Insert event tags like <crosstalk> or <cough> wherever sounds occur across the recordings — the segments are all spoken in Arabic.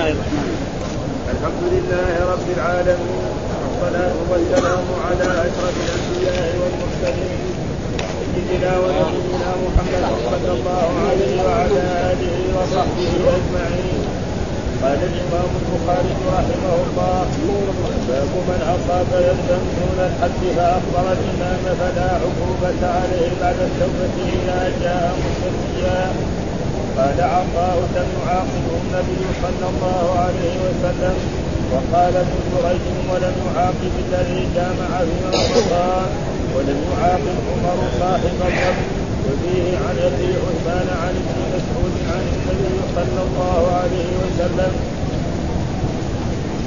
الله الرحمن الحمد لله رب العالمين والصلاة والسلام على أشرف الأنبياء والمرسلين سيدنا ونبينا محمد صلى الله عليه وعلى آله وصحبه أجمعين. قال الإمام البخاري رحمه الله باب من أصاب يدا دون الحد فأخبر الإمام فلا عقوبة عليه بعد التوبة إذا جاء مستفيا قال عطاء لم يعاقبه النبي صلى الله عليه وسلم. وقال ابن جريج ولم يعاقب الذي جامع في رمضان ولم يعاقب عمر صاحب الرب. وفيه عن أبي عثمان عن ابن مسعود عن النبي صلى الله عليه وسلم.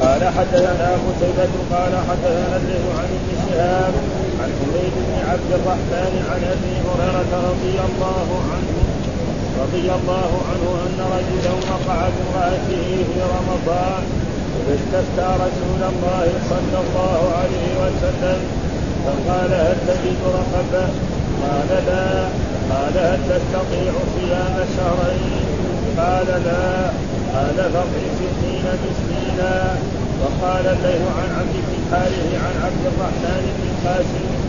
قال حدثنا قتيبة قال حدثنا الليل عن ابن شهاب عن حميد بن عبد الرحمن عن أبي هريرة رضي الله عنه رضي الله عنه أن رجلا وقع بامرأته في رمضان فاستفتى رسول الله صلى الله عليه وسلم فقال هل تجد رقبة؟ قال لا قال هل تستطيع صيام شهرين؟ قال لا قال فاطعم ستين مسكينا وقال الليل عن عبد بن عن عبد الرحمن بن قاسم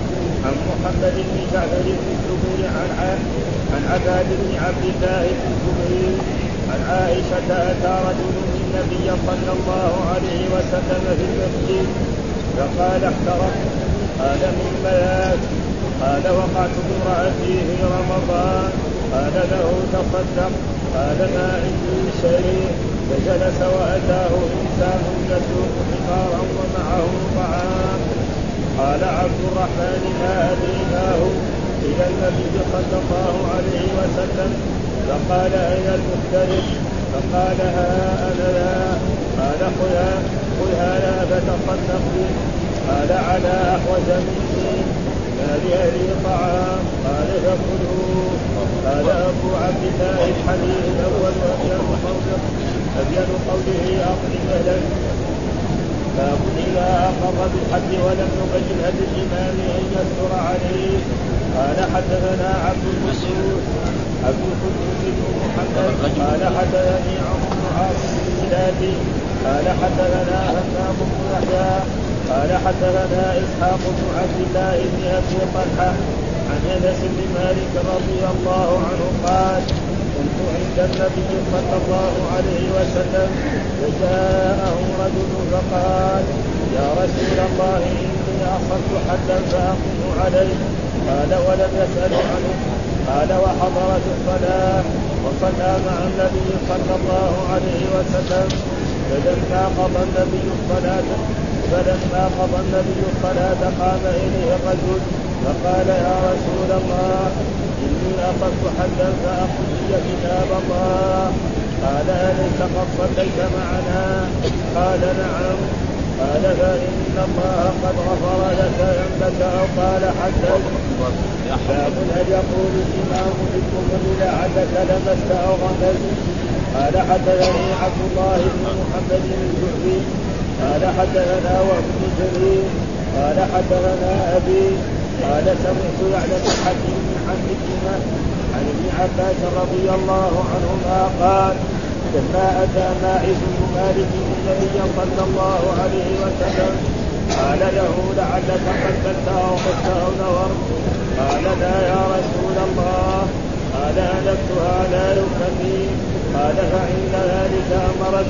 عن محمد بن جعفر بن الزبير عن عن عباد بن عبد الله بن الزبير عن عائشة أتى رجل النبي صلى الله عليه وسلم في المسجد فقال احترقت قال من بيات قال وقعت بامرأتي في رمضان قال له تصدق قال ما عندي شيء فجلس وأتاه إنسان يسوق حمارا ومعه طعام. قال عبد الرحمن ما أدريناه إلى النبي صلى الله عليه وسلم. فقال أين المختلف؟ فقال ها أنا لا. قال خذها خذها لا فتصدق به. قال على أحوج مني. ما لأهلي طعام؟ قال فكلوا. قال أبو عبد الله الحديث الأول أبين قوله أبين قوله أطعم لك باب إذا أقر بالحد ولم يبين الإمام أن يستر عليه. قال حدثنا عبد المسعود عبد القدوس بن محمد. قال حدثني عمرو بن عاصم بن قال حدثنا همام بن يحيى. قال حدثنا إسحاق بن عبد الله بن أبي طلحة عن أنس بن مالك رضي الله عنه قال كنت عند النبي صلى الله عليه وسلم فجاءه رجل فقال يا رسول الله اني اصبت حدا فاقم عليه قال ولم يسأل عنه قال وحضرت الصلاة وصلى مع النبي صلى الله عليه وسلم فلما قضى النبي الصلاة فلما قضى النبي الصلاة قام إليه الرجل فقال يا رسول الله إني أخذت حدا فأخذ لي كتاب الله. قال أليس قد صليت معنا؟ قال نعم. قال فإن الله قد غفر لك ذنبك أو قال حتى باب هل يقول الإمام بالكفر لعلك لمست أو غفلت. قال حدثني عبد الله بن محمد الزهري قال حدثنا وابن بن جرير. قال حدثنا أبي. قال سمعت يعلم الحكيم عن عن ابن عباس رضي الله عنهما قال لما أتى ماعز بن مالك النبي صلى الله عليه وسلم قال له لعلك قتلت أو مت أو نظرت قال لا يا رسول الله. قال ألفتها لا يكفي قال فعند ذلك أمر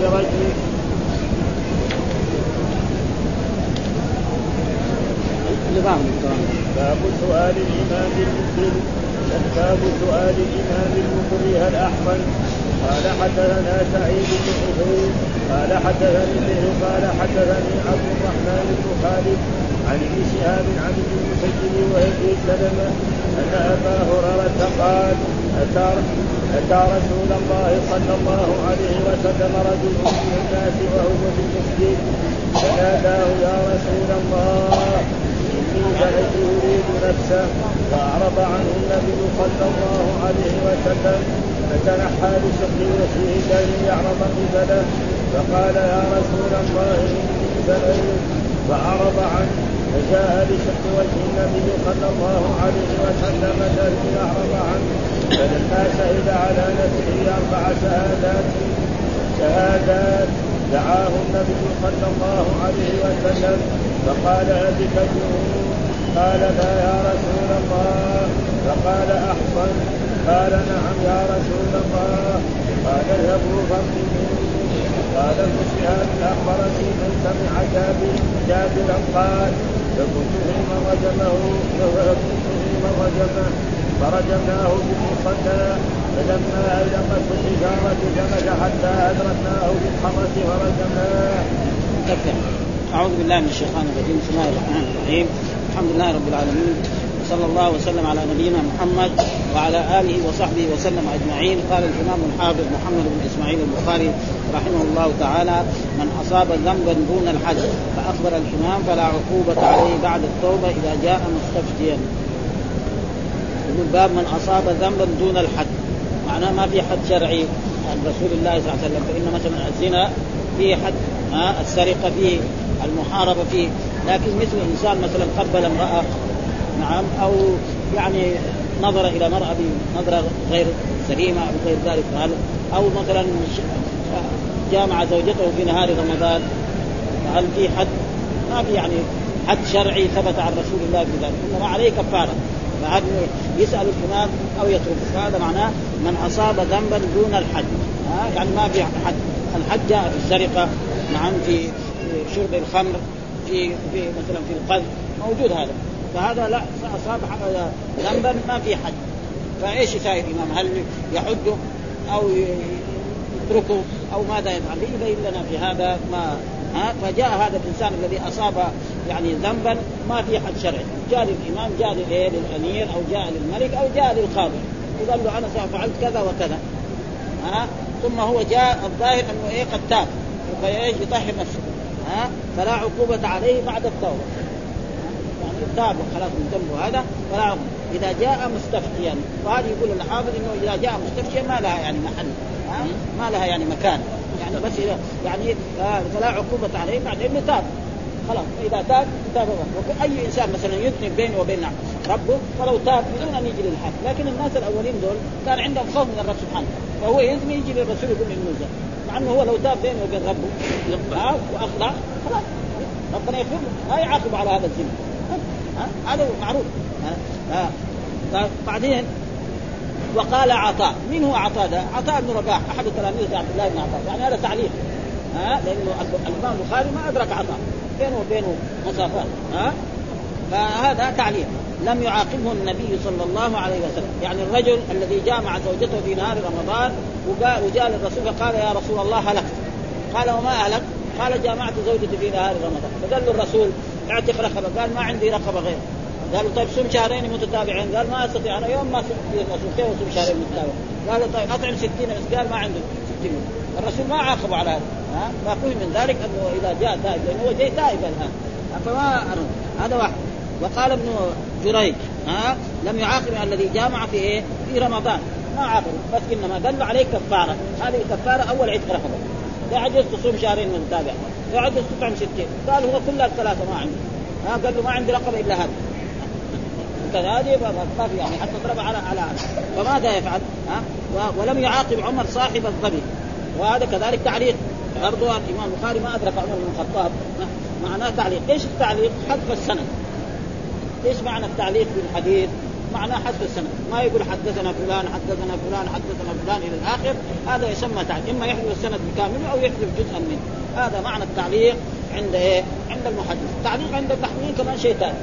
برجل باب سؤال الإمام المسلم. باب سؤال الإمام المكره هل أحسن قال حدثنا سعيد بن حسين قال حدثني به قال حدثني عبد الرحمن بن خالد عن ابن شهاب عن ابن المسيب وابي سلمه أن أبا هريرة قال أتى أتى رسول الله صلى الله عليه وسلم رجل من الناس وهو في المسجد فناداه يا رسول الله اني بلغت نفسه فاعرض عنه النبي صلى الله عليه وسلم فتنحى بشق وجهه كي يعرض قبله فقال يا رسول الله بلغت فعرض عنه فجاء بشق وجه النبي صلى الله عليه وسلم كي يعرض عنه. فلما شهد على نفسه أربع شهادات شهادات دعاه النبي صلى الله عليه وسلم. فقال أبكته قال لا يا رسول الله؟ فقال أحصن قال نعم يا رسول الله. قال اذهبوا فاقتلوا قال ابن شهاب اخبرني من سمع جابر جابرا قال فكنت فيمن رجمه فكنت فيمن رجمه فرجمناه بالمصلى. فلما ألقته الحجارة جمد حتى أدركناه بالحرة فرجمناه. أعوذ بالله من الشيطان الرجيم. بسم الله الرحمن الرحيم. الحمد لله رب العالمين وصلى الله وسلم على نبينا محمد وعلى آله وصحبه وسلم أجمعين. قال الإمام الحافظ محمد بن إسماعيل البخاري رحمه الله تعالى من أصاب ذنبا دون الحج فأخبر الإمام فلا عقوبة عليه بعد التوبة إذا جاء مستفتيا. يقول باب من أصاب ذنبا دون الحد معناه ما في حد شرعي. عن رسول الله صلى الله عليه وسلم فإن مثلا الزنا فيه حد السرقة فيه المحاربة فيه لكن مثل انسان مثلا قبل امرأة نعم أو يعني نظر إلى مرأة بنظرة غير سليمة أو غير ذلك فهل أو مثلا جامع زوجته في نهار رمضان فهل في حد؟ ما في يعني حد شرعي ثبت عن رسول الله في ذلك إنما عليه كفارة. فهل يسأل الإمام أو يترك؟ هذا معناه من أصاب ذنبا دون الحد. ها؟ يعني ما في حد. الحد جاء في السرقة نعم في شرب الخمر في في مثلا في القذف موجود هذا. فهذا لا أصاب ذنبا ما في حد. فإيش يساوي الإمام؟ هل يحده أو يتركه أو ماذا يفعل؟ يبين لنا في هذا ما ها؟ فجاء هذا الإنسان الذي أصاب يعني ذنبا ما في حد شرعي. جاء للإمام جاء للأمير أو جاء للملك أو جاء للقاضي. وقال له أنا فعلت كذا وكذا ها؟ ثم هو جاء الظاهر أنه إيه؟ قد تاب. فإيش؟ يطهر نفسه. ها؟ فلا عقوبة عليه بعد التوبة. يعني تاب خلاص من ذنبه هذا فلا عقوبة. إذا جاء مستفتيا وهذا يقول الحافظ إنه إذا جاء مستفتيا ما لها يعني محل؟ ما لها يعني مكان. يعني بس يعني فلا عقوبة عليه بعد إنه تاب. خلاص فإذا تاب تاب أي إنسان مثلا يذنب بينه وبين ربه فلو تاب بدون أن يجي للحد لكن الناس الأولين دول كان عندهم خوف من الرب سبحانه. فهو يزني يجي للرسول يقول زن مع إنه هو لو تاب بينه وبين ربه واخضع خلاص. ربنا يغفر له. لا يعاقب على هذا الزنا هذا معروف. بعدين وقال عطاء. من هو عطاء ده؟ عطاء بن رباح أحد تلاميذ عبد الله بن عطاء. يعني هذا تعليق. ها؟ لأنه الامام البخاري ما أدرك عطاء. بينه وبينه مسافات ها؟ فهذا تعليق. لم يعاقبه النبي صلى الله عليه وسلم. يعني الرجل الذي جاء مع زوجته في نهار رمضان وجاء للرسول فقال يا رسول الله هلكت. قال وما هلك قال جامعت زوجتي في نهار رمضان. فقال له الرسول اعتق رقبة. قال ما عندي رقبة غير. قالوا طيب صم شهرين متتابعين. قال ما أستطيع أنا. يوم ما اصوم كيف اصوم شهرين متتابعين. قال طيب أطعم 60 بس قال ما عنده 60 الرسول ما عاقب على هذا. ها؟ فهم من ذلك أنه إذا جاء تائب لأنه هو جاي تائب الان فما هذا واحد. وقال ابن جريج ها؟ لم يعاقب الذي جامع في إيه؟ في رمضان. ما عاقب بس إنما دل عليه كفارة. هذه الكفاره أول عتق رقبه يجوز تصوم شهرين متتابع لا يجوز تطعم ستين قال هو كل الثلاثة ما عنده ها؟ قال له ما عندي رقبة إلا هذه. هذه ما في يعني حتى ضرب على على فماذا يفعل؟ ها؟ ولم يعاقب عمر صاحب الظبي. وهذا كذلك تعليق. برضو الامام البخاري ما أدرك عمر بن الخطاب معناه تعليق، إيش التعليق؟ حذف السند إيش معنى التعليق في الحديث؟ معناه حذف السند، ما يقول حدثنا فلان حدثنا فلان حدثنا فلان إلى الآخر، هذا يسمى تعليق، إما يحذف السند بكامله أو يحذف جزءا منه، هذا معنى التعليق عند إيه؟ عند المحدث، التعليق عند التحميل كمان شيء ثاني.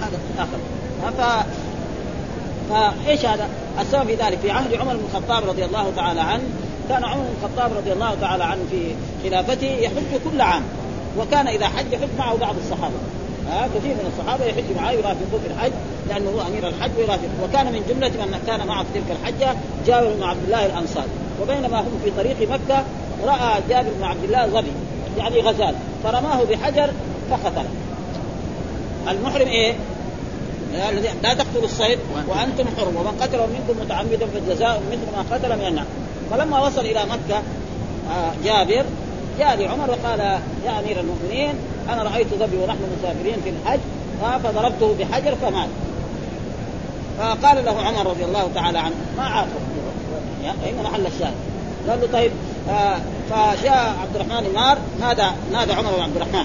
هذا آخر. ف فايش هذا؟ السبب في ذلك في عهد عمر بن الخطاب رضي الله تعالى عنه كان عمر بن الخطاب رضي الله تعالى عنه في خلافته يحج كل عام وكان إذا حج يحج معه بعض الصحابة. ها كثير من الصحابة يحج معه يرافقه في الحج لأنه هو أمير الحج ويرافقه وكان من جملة من كان معه في تلك الحجة جابر بن عبد الله الأنصاري. وبينما هم في طريق مكة رأى جابر بن عبد الله ظبي يعني غزال. فرماه بحجر فقتله. المحرم إيه؟ لا تقتلوا الصيد وأنتم حرم ومن قتله منكم متعمدا فالجزاء مثل ما قتل من النعم فلما وصل إلى مكة جابر جاء لعمر وقال يا أمير المؤمنين أنا رأيت ظبي ونحن مسافرين في الحج فضربته بحجر فمات. فقال له عمر رضي الله تعالى عنه ما عاقب هنا محل الشاهد؟ قال له طيب آه فجاء عبد الرحمن النار نادى نادى عمر بن عبد الرحمن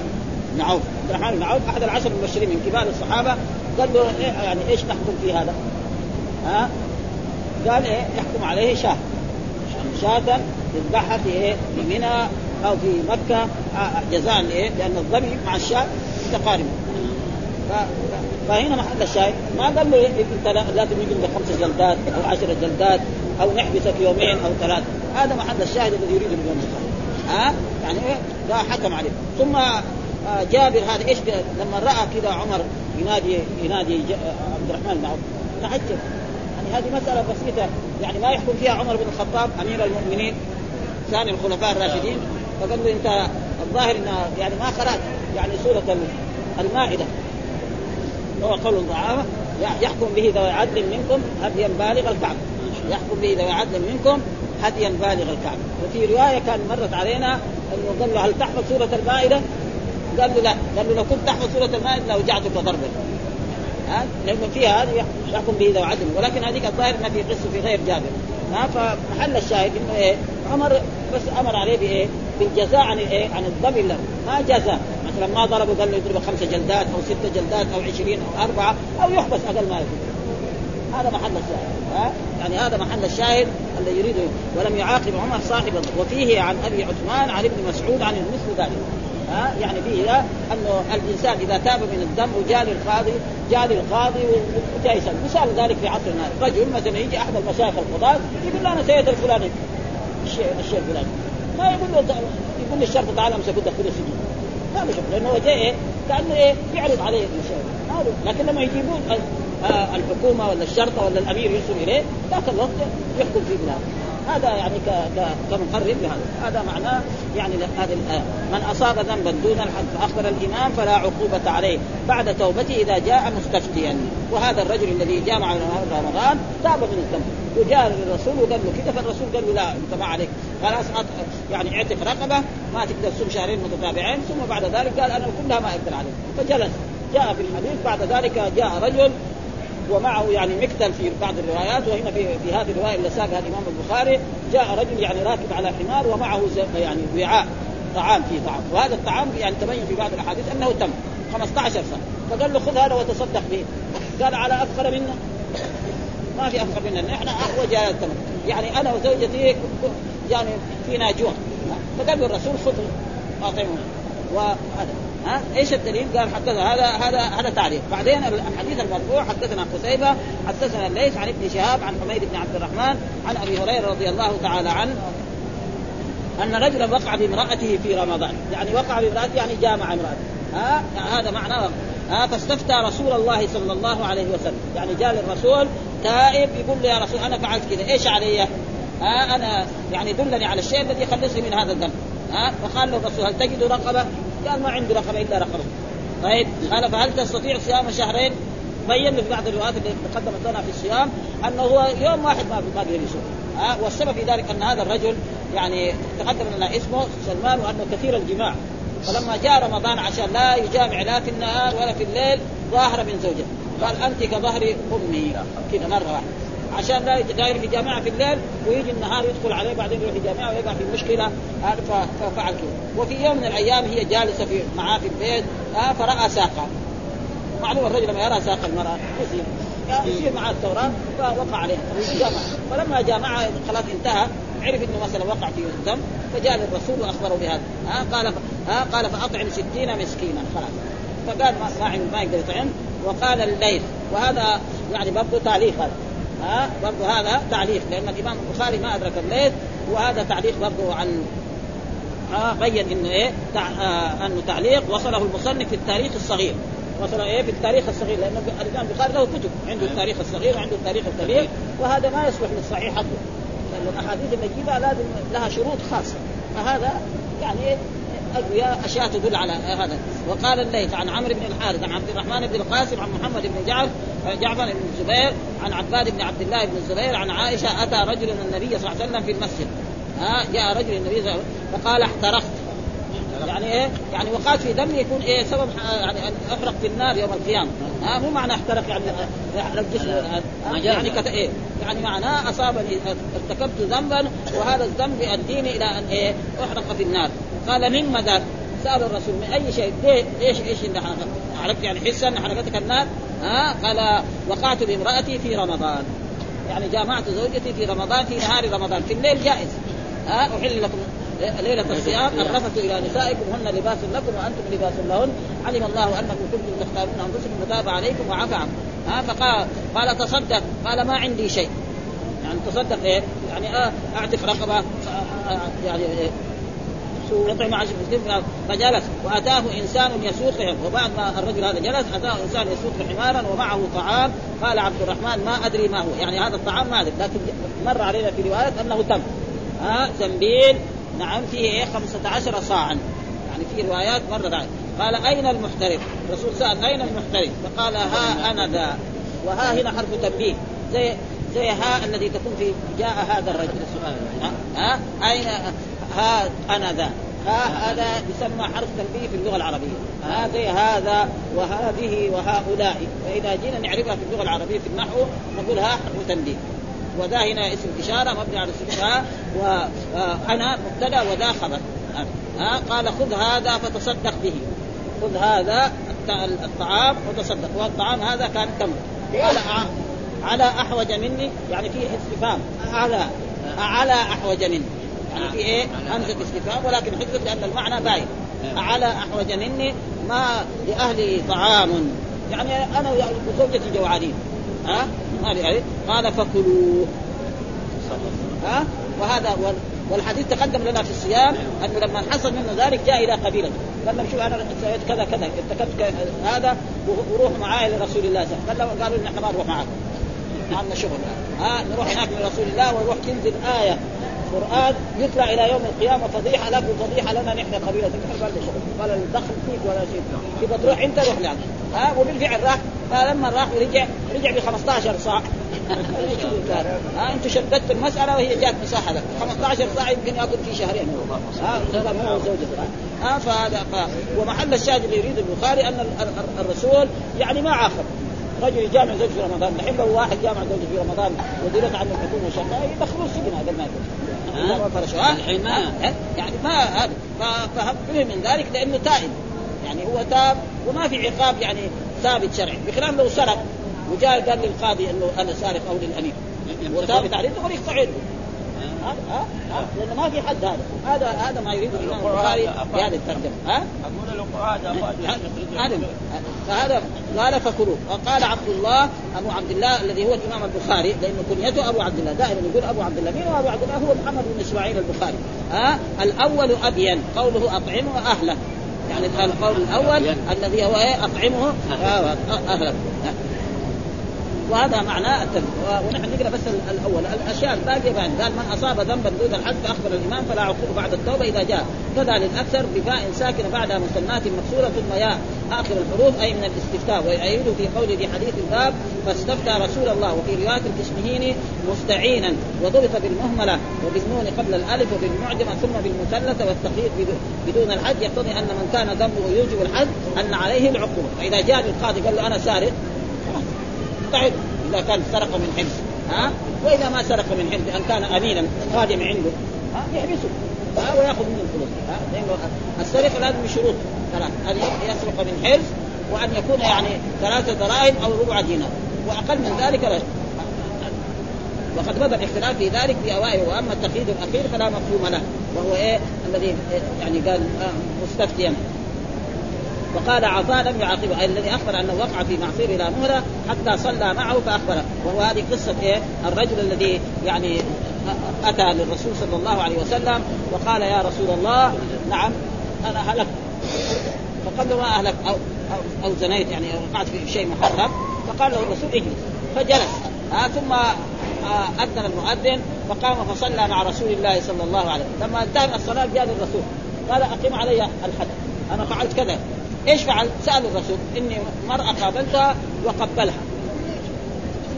بن عوف. عبد الرحمن بن عوف أحد العشر المبشرين من كبار الصحابة. قال له إيه يعني إيش نحكم في هذا؟ ها؟ قال إيه يحكم عليه شاه. شاة يذبحها في إيه؟ في منى أو في مكة آه، جزاء إيه؟ لأن الظبي مع الشاة متقاربة. فهنا محل الشاهد ما قال له انت لازم يجي خمس جلدات أو عشر جلدات أو نحبسك يومين أو ثلاث. هذا محل الشاهد الذي يريد اليوم ها؟ يعني إيه لا حكم عليه. ثم آه، جابر هذا إيش لما رأى كذا عمر ينادي ينادي عبد الرحمن بن عوف تعجب هذه مسألة بسيطة. يعني ما يحكم فيها عمر بن الخطاب أمير المؤمنين ثاني الخلفاء الراشدين. فقال له أنت الظاهر إن يعني ما قرأت يعني سورة المائدة. هو قول ضعافة. يحكم به ذوي عدل منكم هديا بالغ الكعبة. يحكم به ذوي عدل منكم هديا بالغ الكعبة. وفي رواية كان مرت علينا انه قال له هل تحفظ سورة المائدة؟ قال له لا. قال له لو كنت تحفظ سورة المائدة لوجعتك ضربا. ها لأنه فيها هذه يحكم به ذوي عدل. ولكن هذيك الظاهر ما في قصة في غير جابر. ها فمحل الشاهد إنه إيه عمر بس أمر عليه بإيه؟ بالجزاء عن إيه؟ عن الضرب له. ما جزاء مثلا ما ضربه قال له يضرب خمسة جلدات أو ستة جلدات أو عشرين أو أربعة أو يحبس أقل ما يكون هذا محل الشاهد. ها؟ يعني هذا محل الشاهد الذي يريده. ولم يعاقب عمر صاحب وفيه عن أبي عثمان عن ابن مسعود عن مثل ذلك. ها يعني فيه أنه الإنسان إذا تاب من الذنب وجاء للقاضي جاء للقاضي وجاء يسال مثال ذلك في عصرنا. رجل مثلا يجي أحد المشايخ القضاة يقول له أنا سيد الفلاني. الشيء الشيء الفلاني. ما يقول له يقول للشرطه تعال أمسك ودخله السجن. هذا شوف لأنه هو جاي إيه كأنه إيه يعرض عليه الشيء لكن لما يجيبون آه، الحكومة ولا الشرطة ولا الأمير يرسل إليه ذاك الوقت يحكم في بلاد. هذا يعني كمقرب لهذا. هذا معناه يعني هذه الآية من أصاب ذنبا دون الحد فأخبر الإمام فلا عقوبة عليه. بعد توبته إذا جاء مستفتيا وهذا الرجل الذي جاء مع رمضان تاب من الذنب. وجاء للرسول وقال له كذا فالرسول قال له لا أنت ما عليك. خلاص يعني اعتق رقبة ما تقدر تصوم شهرين متتابعين. ثم بعد ذلك قال أنا كلها ما أقدر عليك. فجلس. جاء في الحديث بعد ذلك جاء رجل ومعه يعني مكتل في بعض الروايات وهنا في في هذه الرواية اللي ساقها الإمام البخاري جاء رجل يعني راكب على حمار ومعه يعني وعاء طعام فيه طعام. وهذا الطعام يعني تبين في بعض الأحاديث أنه تم 15 سنة. فقال له خذ هذا وتصدق به. قال على افقر منا ما في افقر منا نحن احوج إلى التمر يعني أنا وزوجتي يعني فينا جوع. فقال له الرسول خذ اعطيه وهذا. ها؟ إيش الدليل؟ قال حدثنا هذا هذا هذا تعليق، بعدين الحديث المرفوع حدثنا قتيبة حدثنا الليث عن ابن شهاب عن حميد بن عبد الرحمن عن أبي هريرة رضي الله تعالى عنه أن رجلا وقع بامراته في رمضان، يعني وقع بامراته يعني جامع امرأته، ها؟ هذا معناه ها؟ فاستفتى رسول الله صلى الله عليه وسلم، يعني جاء للرسول تائب يقول له يا رسول أنا فعلت كذا، إيش علي؟ ها؟ أنا يعني دلني على الشيء الذي يخلصني من هذا الذنب، ها؟ فقال له الرسول هل تجد رقبة؟ قال ما عنده رقبه إلا رقبه طيب قال فهل تستطيع صيام شهرين؟ بين في بعض الروايات اللي تقدمت لنا في الصيام أنه هو يوم واحد ما بيقدر يصوم والسبب في ذلك أن هذا الرجل يعني تقدم لنا اسمه سلمان وأنه كثير الجماع. فلما جاء رمضان عشان لا يجامع لا في النهار ولا في الليل ظاهر من زوجته. قال أنت كظهر أمي. كذا مرة واحدة. عشان لا داير في جامعة في الليل ويجي النهار يدخل عليه بعدين يروح الجامعة ويقع في مشكلة ففعل كذا وفي يوم من الأيام هي جالسة في معاه في البيت فرأى ساقها معلوم الرجل لما يرى ساق المرأة يصير يصير معاه التوراة فوقع عليه. جامع فلما جامعها خلاص انتهى عرف إنه مثلا وقع في الذنب فجاء للرسول وأخبره بهذا. ها قال ها قال فأطعم ستين مسكينا خلاص. فقال ما ما, ما يقدر يطعم وقال الليل. وهذا يعني برضه تعليق هذا. ها برضه هذا تعليق لأن الإمام البخاري ما أدرك الليل وهذا تعليق برضه عن آه بين انه إيه تع... آه أنه تعليق وصله المصنف في التاريخ الصغير. وصل إيه في التاريخ الصغير لأن الإمام البخاري له كتب عنده التاريخ الصغير وعنده التاريخ الكبير وهذا ما يصلح للصحيح حقه لأن الأحاديث اللي يجيبها لازم لها شروط خاصة. فهذا يعني اقوياء أشياء تدل على هذا. وقال الليث عن عمرو بن الحارث عن عبد الرحمن بن القاسم عن محمد بن جعفر جعفر بن الزبير عن عباد بن عبد الله بن الزبير عن عائشة أتى رجل النبي صلى الله عليه وسلم في المسجد. ها جاء رجل النبي صلى الله عليه وسلم فقال احترقت. يعني إيه؟ يعني وقعت في دم يكون إيه سبب يعني أن احرق في النار يوم القيامة. ها مو معنى أحترق يعني يحرق جسم يعني كت... إيه يعني معناه أصابني ارتكبت ذنبا وهذا الذنب يؤديني إلى أن إيه أحرق في النار. قال مما ذاك سأل الرسول من أي شيء؟ ليه؟ إيش إيش اللي حرقت يعني حسا حرقتك النار؟ ها قال وقعت بامرأتي في رمضان. يعني جامعت زوجتي في رمضان في نهار رمضان في الليل جائز. ها أحل لكم. ليلة الصيام الرفث إلى نسائكم هن لباس لكم وأنتم لباس لهن. علم الله أنكم كنتم تختارون أنفسكم فتاب عليكم وعفى عنكم. ها فقال قال تصدق. قال ما عندي شيء. يعني تصدق إيه؟ يعني آه اعتق رقبة آه آه يعني إيه؟ يطعم عشر فجلس. وأتاه إنسان يسوق وبعد ما الرجل هذا جلس أتاه إنسان يسوق حمارا ومعه طعام. قال عبد الرحمن ما أدري ما هو. يعني هذا الطعام ما أدري لكن مر علينا في رواية أنه تم. ها زنبيل نعم فيه إيه؟ 15 صاعا. يعني في روايات مرة ذلك قال أين المحترف؟ الرسول سأل أين المحترف؟ فقال ها أنا ذا. وها هنا حرف تنبيه. زي زي ها الذي تكون في جاء هذا الرجل. السؤال ها, أين ها أنا ذا. ها هذا يسمى حرف تنبيه في اللغة العربية. زي هذا وهذه وهؤلاء. فإذا جينا نعرفها في اللغة العربية في النحو نقول ها حرف تنبيه. وذا هنا اسم إشارة مبني على السكون وأنا مبتدأ وذا خبر. ها قال خذ هذا فتصدق به. خذ هذا الطعام وتصدق والطعام هذا كان تمر. قال على أحوج مني. يعني فيه استفهام. على على أحوج مني. يعني في إيه؟ همزة استفهام. ولكن حذفت لأن المعنى باين. على أحوج مني ما لأهلي طعام. يعني أنا وزوجتي جوعانين. ها؟ هذه قال فكلوا. ها؟ وهذا والحديث تقدم لنا في الصيام أنه لما حصل منه ذلك جاء إلى قبيلته قال لهم شوف أنا سويت كذا كذا ارتكبت هذا وروح معاي لرسول الله صلى الله عليه وسلم. قالوا نحن ما نروح معك عندنا شغل. ها؟ نروح هناك لرسول الله ونروح تنزل آية. قران يطلع إلى يوم القيامة فضيحة لك وفضيحه لنا نحن قبيلتك قال الدخل فيك ولا شيء. تبغى تروح أنت روح لعنك ها؟ وبالفعل راح. فلما راح ورجع رجع ب 15 صاع. ها؟ أنتم شددتوا المسألة وهي جات مساحه لك. 15 صاع يمكن ياكل في شهرين. ها؟ هو زوجته ها؟ فهذا. ومحل الشاهد اللي يريد البخاري أن الرسول يعني ما عاقب. رجل يجامع زوجته في رمضان. الحين لو واحد جامع زوجته في رمضان وديرت عنه الحكومة وشغله يدخلوه السجن هذا ما يكون الحين ما يعني ما هذا فهم من ذلك لأنه تائب. يعني هو تاب وما في عقاب يعني ثابت شرعي. بخلاف لو سرق وجاء قال للقاضي أنه أنا سارق أو للأمير. وثابت عليه تقول يقطع يده ها ها لأنه ما في حد هذا. هذا هذا ما يريده الإمام البخاري في هذه الترجمة. ها؟ هذا فهذا قال فكلوا وقال عبد الله أبو عبد الله الذي هو الإمام البخاري لأنه كنيته أبو عبد الله. دائما يقول أبو عبد الله. مين هو أبو عبد الله؟ هو محمد بن إسماعيل البخاري. ها؟ الأول أبين. قوله أطعمه أهله. يعني القول الأول الذي هو إيه؟ أطعمه أهله. وهذا معناه التنبيه ونحن نقرأ بس الأول. الأشياء الباقية بعد قال من أصاب ذنبا دون الحد فأخبر الإمام فلا عقوبه بعد التوبة إذا جاء. كذا للأكثر بفاء ساكنه بعدها مثنات مكسورة ثم ياء آخر الحروف أي من الاستفتاء. ويؤيده في قوله في حديث الباب فاستفتى رسول الله وفي رواية الكشمهيني مستعينا. وضبط بالمهملة وبالنون قبل الألف وبالمعجمة ثم بالمثلثة والتقييد بدون الحد. يقتضي أن من كان ذنبه يوجب الحد أن عليه العقوبة. فإذا جاء القاضي قال له أنا سارق يقطع إذا كان سرق من حمص ها؟ وإذا ما سرق من حمص ان كان أمينا خادم عنده ها؟ يحبسه. ها؟ ويأخذ منه الفلوس. ها؟ السرقه لازم بشروط. ثلاث. أن يسرق من حرز وأن يكون يعني ثلاثة دراهم أو ربع دينار. وأقل من ذلك لا. وقد بدا الاختلاف في ذلك في أوائل. وأما التقييد الأخير فلا مفهوم له. وهو إيه؟ الذي يعني قال آه مستفتيا. وقال عطاء لم يعاقبه أي الذي أخبر أنه وقع في معصية إلى مهره حتى صلى معه فأخبره. وهو هذه قصة إيه؟ الرجل الذي يعني أتى للرسول صلى الله عليه وسلم وقال يا رسول الله نعم أنا هلكت. فقال له ما اهلك أو أو, أو زنيت يعني وقعت في شيء محرم. فقال له الرسول اجلس. فجلس. آه ثم آه أذن المؤذن فقام فصلى مع رسول الله صلى الله عليه وسلم. لما انتهى من الصلاة جاء الرسول قال أقم علي الحد أنا فعلت كذا. إيش فعل؟ سأل الرسول إني مرأة قابلتها وقبلها.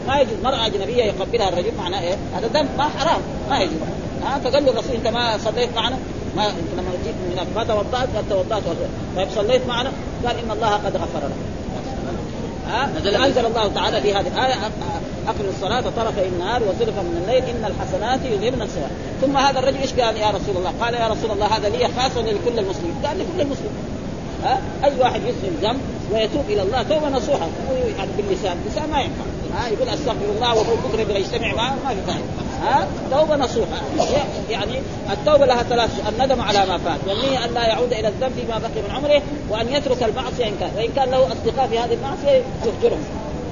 ما يجوز مرأة أجنبية يقبلها الرجل معناه إيه؟ هذا دم ما حرام ما يجوز. ها فقال له الرسول أنت ما صليت معنا؟ ما أنت لما جيت من ما توضأت؟ قال توضأت طيب صليت معنا؟ قال إن الله قد غفر لك. ها أنزل الله تعالى في هذه الآية أقم الصلاة طرفي النهار وزلفا من الليل إن الحسنات يذهبن السيئات ثم هذا الرجل إيش قال يا رسول الله؟ قال يا رسول الله هذا لي خاصه لكل المسلمين. قال لكل المسلمين. ها؟ أي واحد يسلم ذنب ويتوب إلى الله توبة نصوحة. يعني باللسان. اللسان ما ينفع ها؟ يقول أستغفر الله وهو بكره بلا يجتمع معه ما في فائدة. ها؟ توبة نصوحة. يعني التوبة لها ثلاث الندم على ما فات. والنية أن لا يعود إلى الذنب فيما بقي من عمره وأن يترك المعصية إن كان. وإن كان له أصدقاء في هذه المعصية يهجرهم.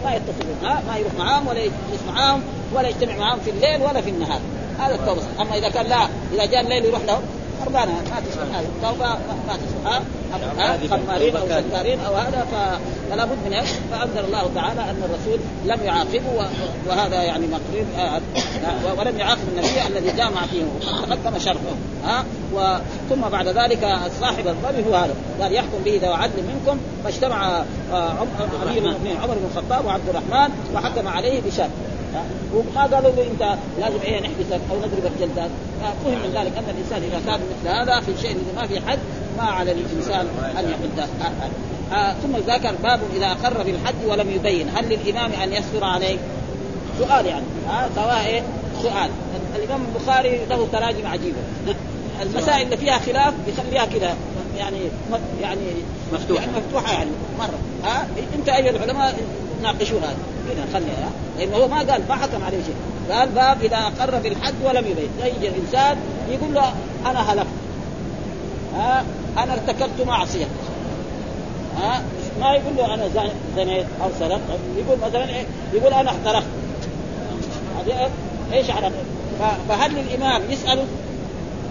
ما يتصلون. ها؟ ما يروح معاهم ولا يجلس معاهم ولا يجتمع معاهم في الليل ولا في النهار. هذا التوبة. أما إذا كان لا إذا جاء الليل يروح لهم. خربانه ما تصلح هذه التوبه ما تصلح ها؟ خمارين أو سكارين أو هذا فلا بد من فأنزل الله تعالى أن الرسول لم يعاقبه وهذا يعني مقرر آه، ولم يعاقب النبي الذي جامع فيه وقد تقدم شرطه ها؟ ثم بعد ذلك صاحب الظلم هو هذا. قال يحكم به ذو عدل منكم. فاجتمع آه، عمر بن الخطاب وعبد الرحمن وحكم عليه بشرط وما قالوا له أنت لازم إيه نحبسك أو نضربك جلدات فهم من ذلك أن الإنسان إذا كان مثل هذا في شيء ما في حد ما على الإنسان أن يحد ثم ذكر باب إذا أقر بالحد ولم يبين. هل للإمام أن يستر عليه؟ سؤال يعني. آه سواء إيه؟ سؤال. الإمام البخاري له تراجم عجيبه المسائل اللي فيها خلاف يخليها كذا يعني يعني مفتوحة. يعني مفتوحة يعني مرة. ها؟ انت أيها العلماء ناقشوا هذا هنا خليها لأنه هو ما قال ما حكم عليه شيء. قال باب إذا أقر بالحد ولم يبين. يجي الإنسان يقول له أنا هلكت. ها؟ أنا ارتكبت معصية. ها؟ ما يقول له أنا زنيت أو سرقت. يقول مثلا إيه؟ يقول أنا احترقت. هذه إيش على فهل الامام يساله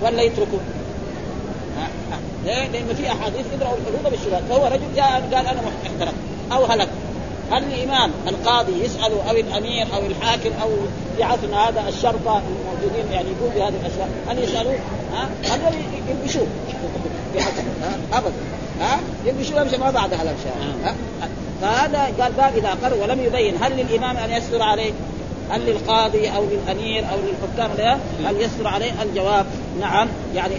ولا يتركه؟ ليه؟ لأنه في أحاديث يدرأوا الحدود بالشبهات فهو رجل جاء قال أنا احترقت أو هلكت هل الامام القاضي يسأل أو الأمير أو الحاكم أو في عصرنا هذا الشرطه الموجودين يعني يقول بهذه الأشياء هل يسالوا؟ ها؟ هذول يلبشوه؟ أبدا ها؟ يلبشوه يمشي ما بعد هذا الاشياء ها؟ فهذا قال باب إذا اقر ولم يبين هل للإمام أن يستر عليه؟ هل للقاضي أو للأمير أو للحكام هل يستر عليه؟ الجواب؟ نعم يعني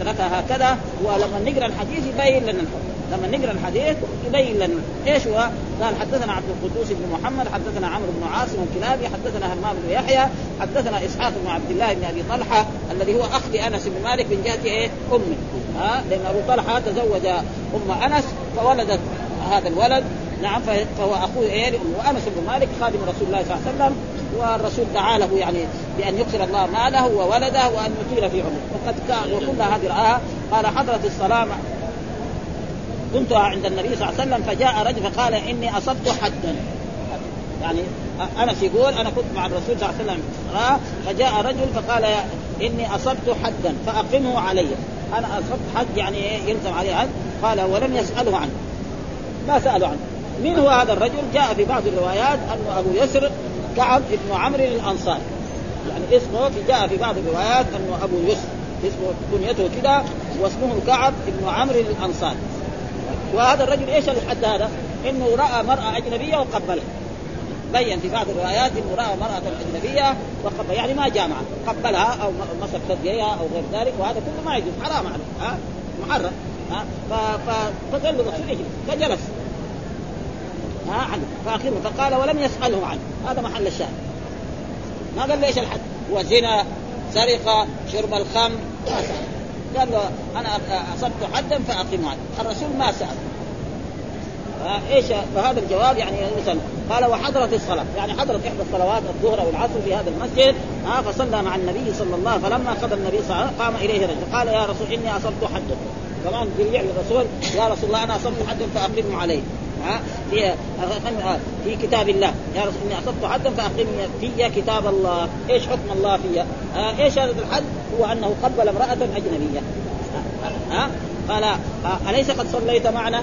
تركها هكذا. ولما نقرأ الحديث يبين لنا. الحكم لما نقرأ الحديث يبين لنا. إيش هو؟ قال حدثنا عبد القدوس بن محمد حدثنا عمرو بن عاصم الكلابي حدثنا همام بن يحيى حدثنا إسحاق بن عبد الله بن أبي طلحة الذي هو أخ لأنس بن مالك من جهة إيه؟ امه ها؟ لأن أبو طلحة تزوج أم أنس فولدت هذا الولد. نعم فهو أخوه إيه؟ وانس بن مالك خادم رسول الله صلى الله عليه وسلم. والرسول دعا له يعني بأن يكثر الله ماله وولده وأن يطيل في عمره. وقد كان وكل هذه رآها. قال حضرت الصلاه كنت عند النبي صلى الله عليه وسلم فجاء رجل فقال إني أصبت حدا. يعني أنس يقول أنا كنت مع الرسول صلى الله عليه وسلم. فجاء رجل فقال إني أصبت حدا فأقمه علي. أنا أصبت حد يعني يلزم عليه حد. قال ولم يسأله عنه. ما سالوا عنه. من هو هذا الرجل؟ جاء في بعض الروايات أنه أبو يسر كعب بن عمرو الأنصاري. يعني اسمه جاء في بعض الروايات أنه أبو يسر اسمه كنيته كده واسمه كعب بن عمرو الأنصاري. وهذا الرجل إيش الحد هذا؟ إنه رأى مرأة أجنبية وقبلها. بين في بعض الروايات إنه رأى مرأة أجنبية وقبل يعني ما جامع. قبلها أو مسك ثديها أو غير ذلك وهذا كله ما يجوز حرام عليه. ها؟ محرم. ها؟ فقال له الرسول اجلس فجلس. ها عنه فاخره فقال ولم يسأله عنه. هذا محل الشاهد. ما قال له إيش الحد؟ هو زنا سرقة شرب الخمر. ما سأل. قال له أنا أصبت حدا فاقيمه الرسول ما سأل. إيش؟ فهذا الجواب يعني مثلا قال وحضرت الصلاة. يعني حضرت إحدى الصلوات الظهر والعصر في هذا المسجد. ها فصلى مع النبي صلى الله عليه فلما قضى النبي صلى الله عليه وسلم قام إليه رجل. قال يا رسول إني أصبت حدا. كمان يرجع للرسول يا رسول الله أنا أصبت حدا فاقمه عليه. ها؟ في في كتاب الله. يا رسول إني اصبت حدا فاقم في كتاب الله. إيش حكم الله في إيش هذا الحد؟ هو أنه قبل امرأة أجنبية. ها؟ قال أليس قد صليت معنا؟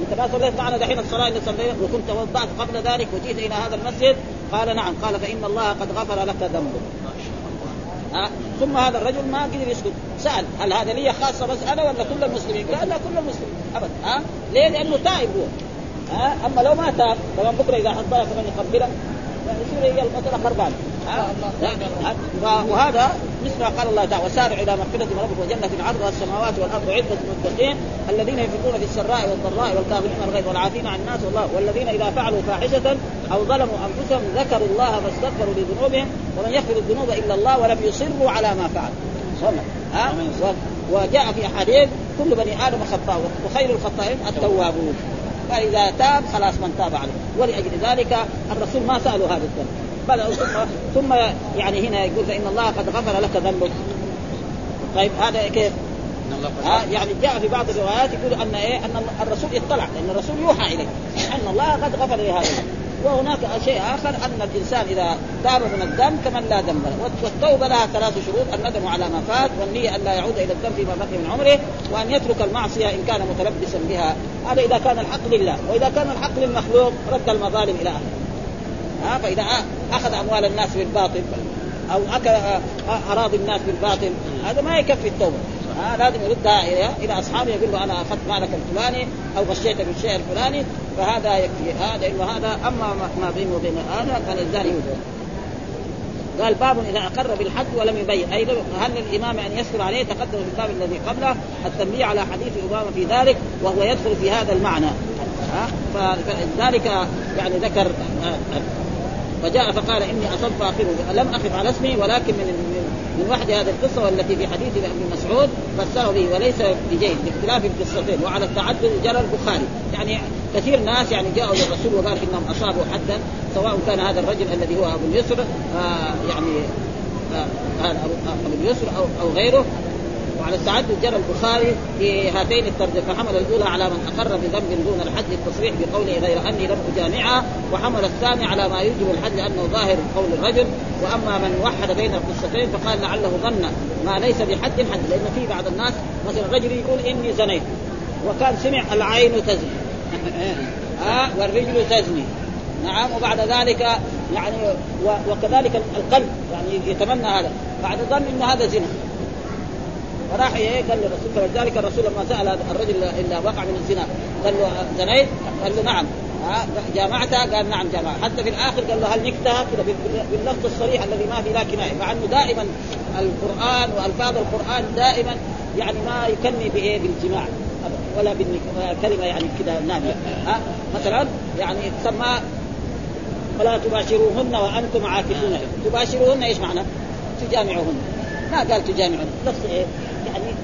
أنت ما صليت معنا دحين الصلاة اللي صليت وكنت وضعت قبل ذلك وجيت إلى هذا المسجد؟ قال نعم. قال فإن الله قد غفر لك ذنبك. ها؟ ثم هذا الرجل ما قدر يسكت. سأل هل هذا لي خاصة بس أنا ولا كل المسلمين؟ قال لا كل المسلمين ابدا ها؟ ليه؟ لأنه تائب هو. ها؟ أما لو ما تاب طبعا بكرة إذا بالك كمان يقبلك. يصير هي المساله خربانه وهذا مثل ما قال الله تعالى وسارع إلى مغفرة من ربك وجنة عرضها السماوات والأرض عده للمتقين الذين ينفقون في السراء والضراء والكاظمين الغيظ والعافين عن الناس والله والذين إذا فعلوا فاحشة أو ظلموا أنفسهم ذكروا الله فاستغفروا لذنوبهم ومن يغفر الذنوب إلا الله ولم يصروا على ما فعل ها؟ وجاء في أحاديث كل بني آدم خطاء وخير الخطائين التوابون. فإذا تاب خلاص من تاب عليه. ولأجل ذلك الرسول ما سألوا هذا الذنب. بل ثم ثم يعني هنا يقول فإن الله قد غفر لك ذنبك. طيب هذا كيف؟ ها يعني جاء في بعض الروايات يقول أن إيه؟ أن الرسول اطلع لأن الرسول يوحى إليه. أن الله قد غفر لهذا وهناك شيء آخر أن الإنسان إذا تاب من الذنب كمن لا ذنب له. والتوبة لها ثلاث شروط الندم على ما فات والنية أن لا يعود إلى الذنب فيما بقي من عمره وأن يترك المعصية إن كان متلبسا بها. هذا إذا كان الحق لله وإذا كان الحق للمخلوق رد المظالم إلى اهلها ها فإذا أخذ أموال الناس بالباطل أو اكل أراضي الناس بالباطل هذا ما يكفي التوبة. ها لازم يردها إلى إلى أصحابه يقول له أنا أخذت مالك الفلاني أو غشيت بالشيء الفلاني فهذا يكفي. هذا إنه هذا أما ما بينه وبين هذا الزاني يوجد قال باب إذا أقر بالحد ولم يبين أي هل للامام أن يسكر عليه؟ تقدم في الباب الذي قبله التنبيه على حديث اوباما في ذلك وهو يدخل في هذا المعنى. ها؟ فذلك يعني ذكر فجاء فقال إني أصبت اخره لم اقف على اسمي ولكن من من وحد هذه القصة والتي في حديث ابن مسعود فسره به وليس بجيد باختلاف القصتين وعلى التعدد جرى البخاري. يعني كثير ناس يعني جاءوا للرسول وقال إنهم أصابوا حدا سواء كان هذا الرجل الذي هو أبو اليسر آه يعني آه أبو اليسر أو أو غيره. وعلى التعدد جرى البخاري في هاتين الترجمة. فحمل الأولى على من أقر بذنب دون الحد التصريح بقوله غير أني لم اجامعها وحمل الثاني على ما يوجب الحد لأنه ظاهر قول الرجل. وأما من وحد بين القصتين فقال لعله ظن ما ليس بحد حد لأن في بعض الناس مثلا رجل يقول إني زنيت وكان سمع العين تزني. <laughs> ها والرجل تزني. نعم وبعد ذلك يعني وكذلك القلب يعني يتمنى هذا. بعد ظن إن هذا زنا. فراح إيه قال للرسول فلذلك الرسول لما سأل الرجل اللي وقع من الزنا قال له زنيت؟ قال له نعم. جامعتها قال نعم جامعة. حتى في الآخر قال له هل نكتها كذا باللفظ الصريح الذي ما في لا كناية. مع إنه دائما القرآن وألفاظ القرآن دائما يعني ما يكني بإيه بالجماع ولا بالكلمة يعني كذا ناميه ها مثلا يعني تسمى ولا تباشروهن وأنتم عاكفون تباشروهن إيش معنى؟ تجامعوهن. ما قال تجامعهن لفظ إيه؟ يعني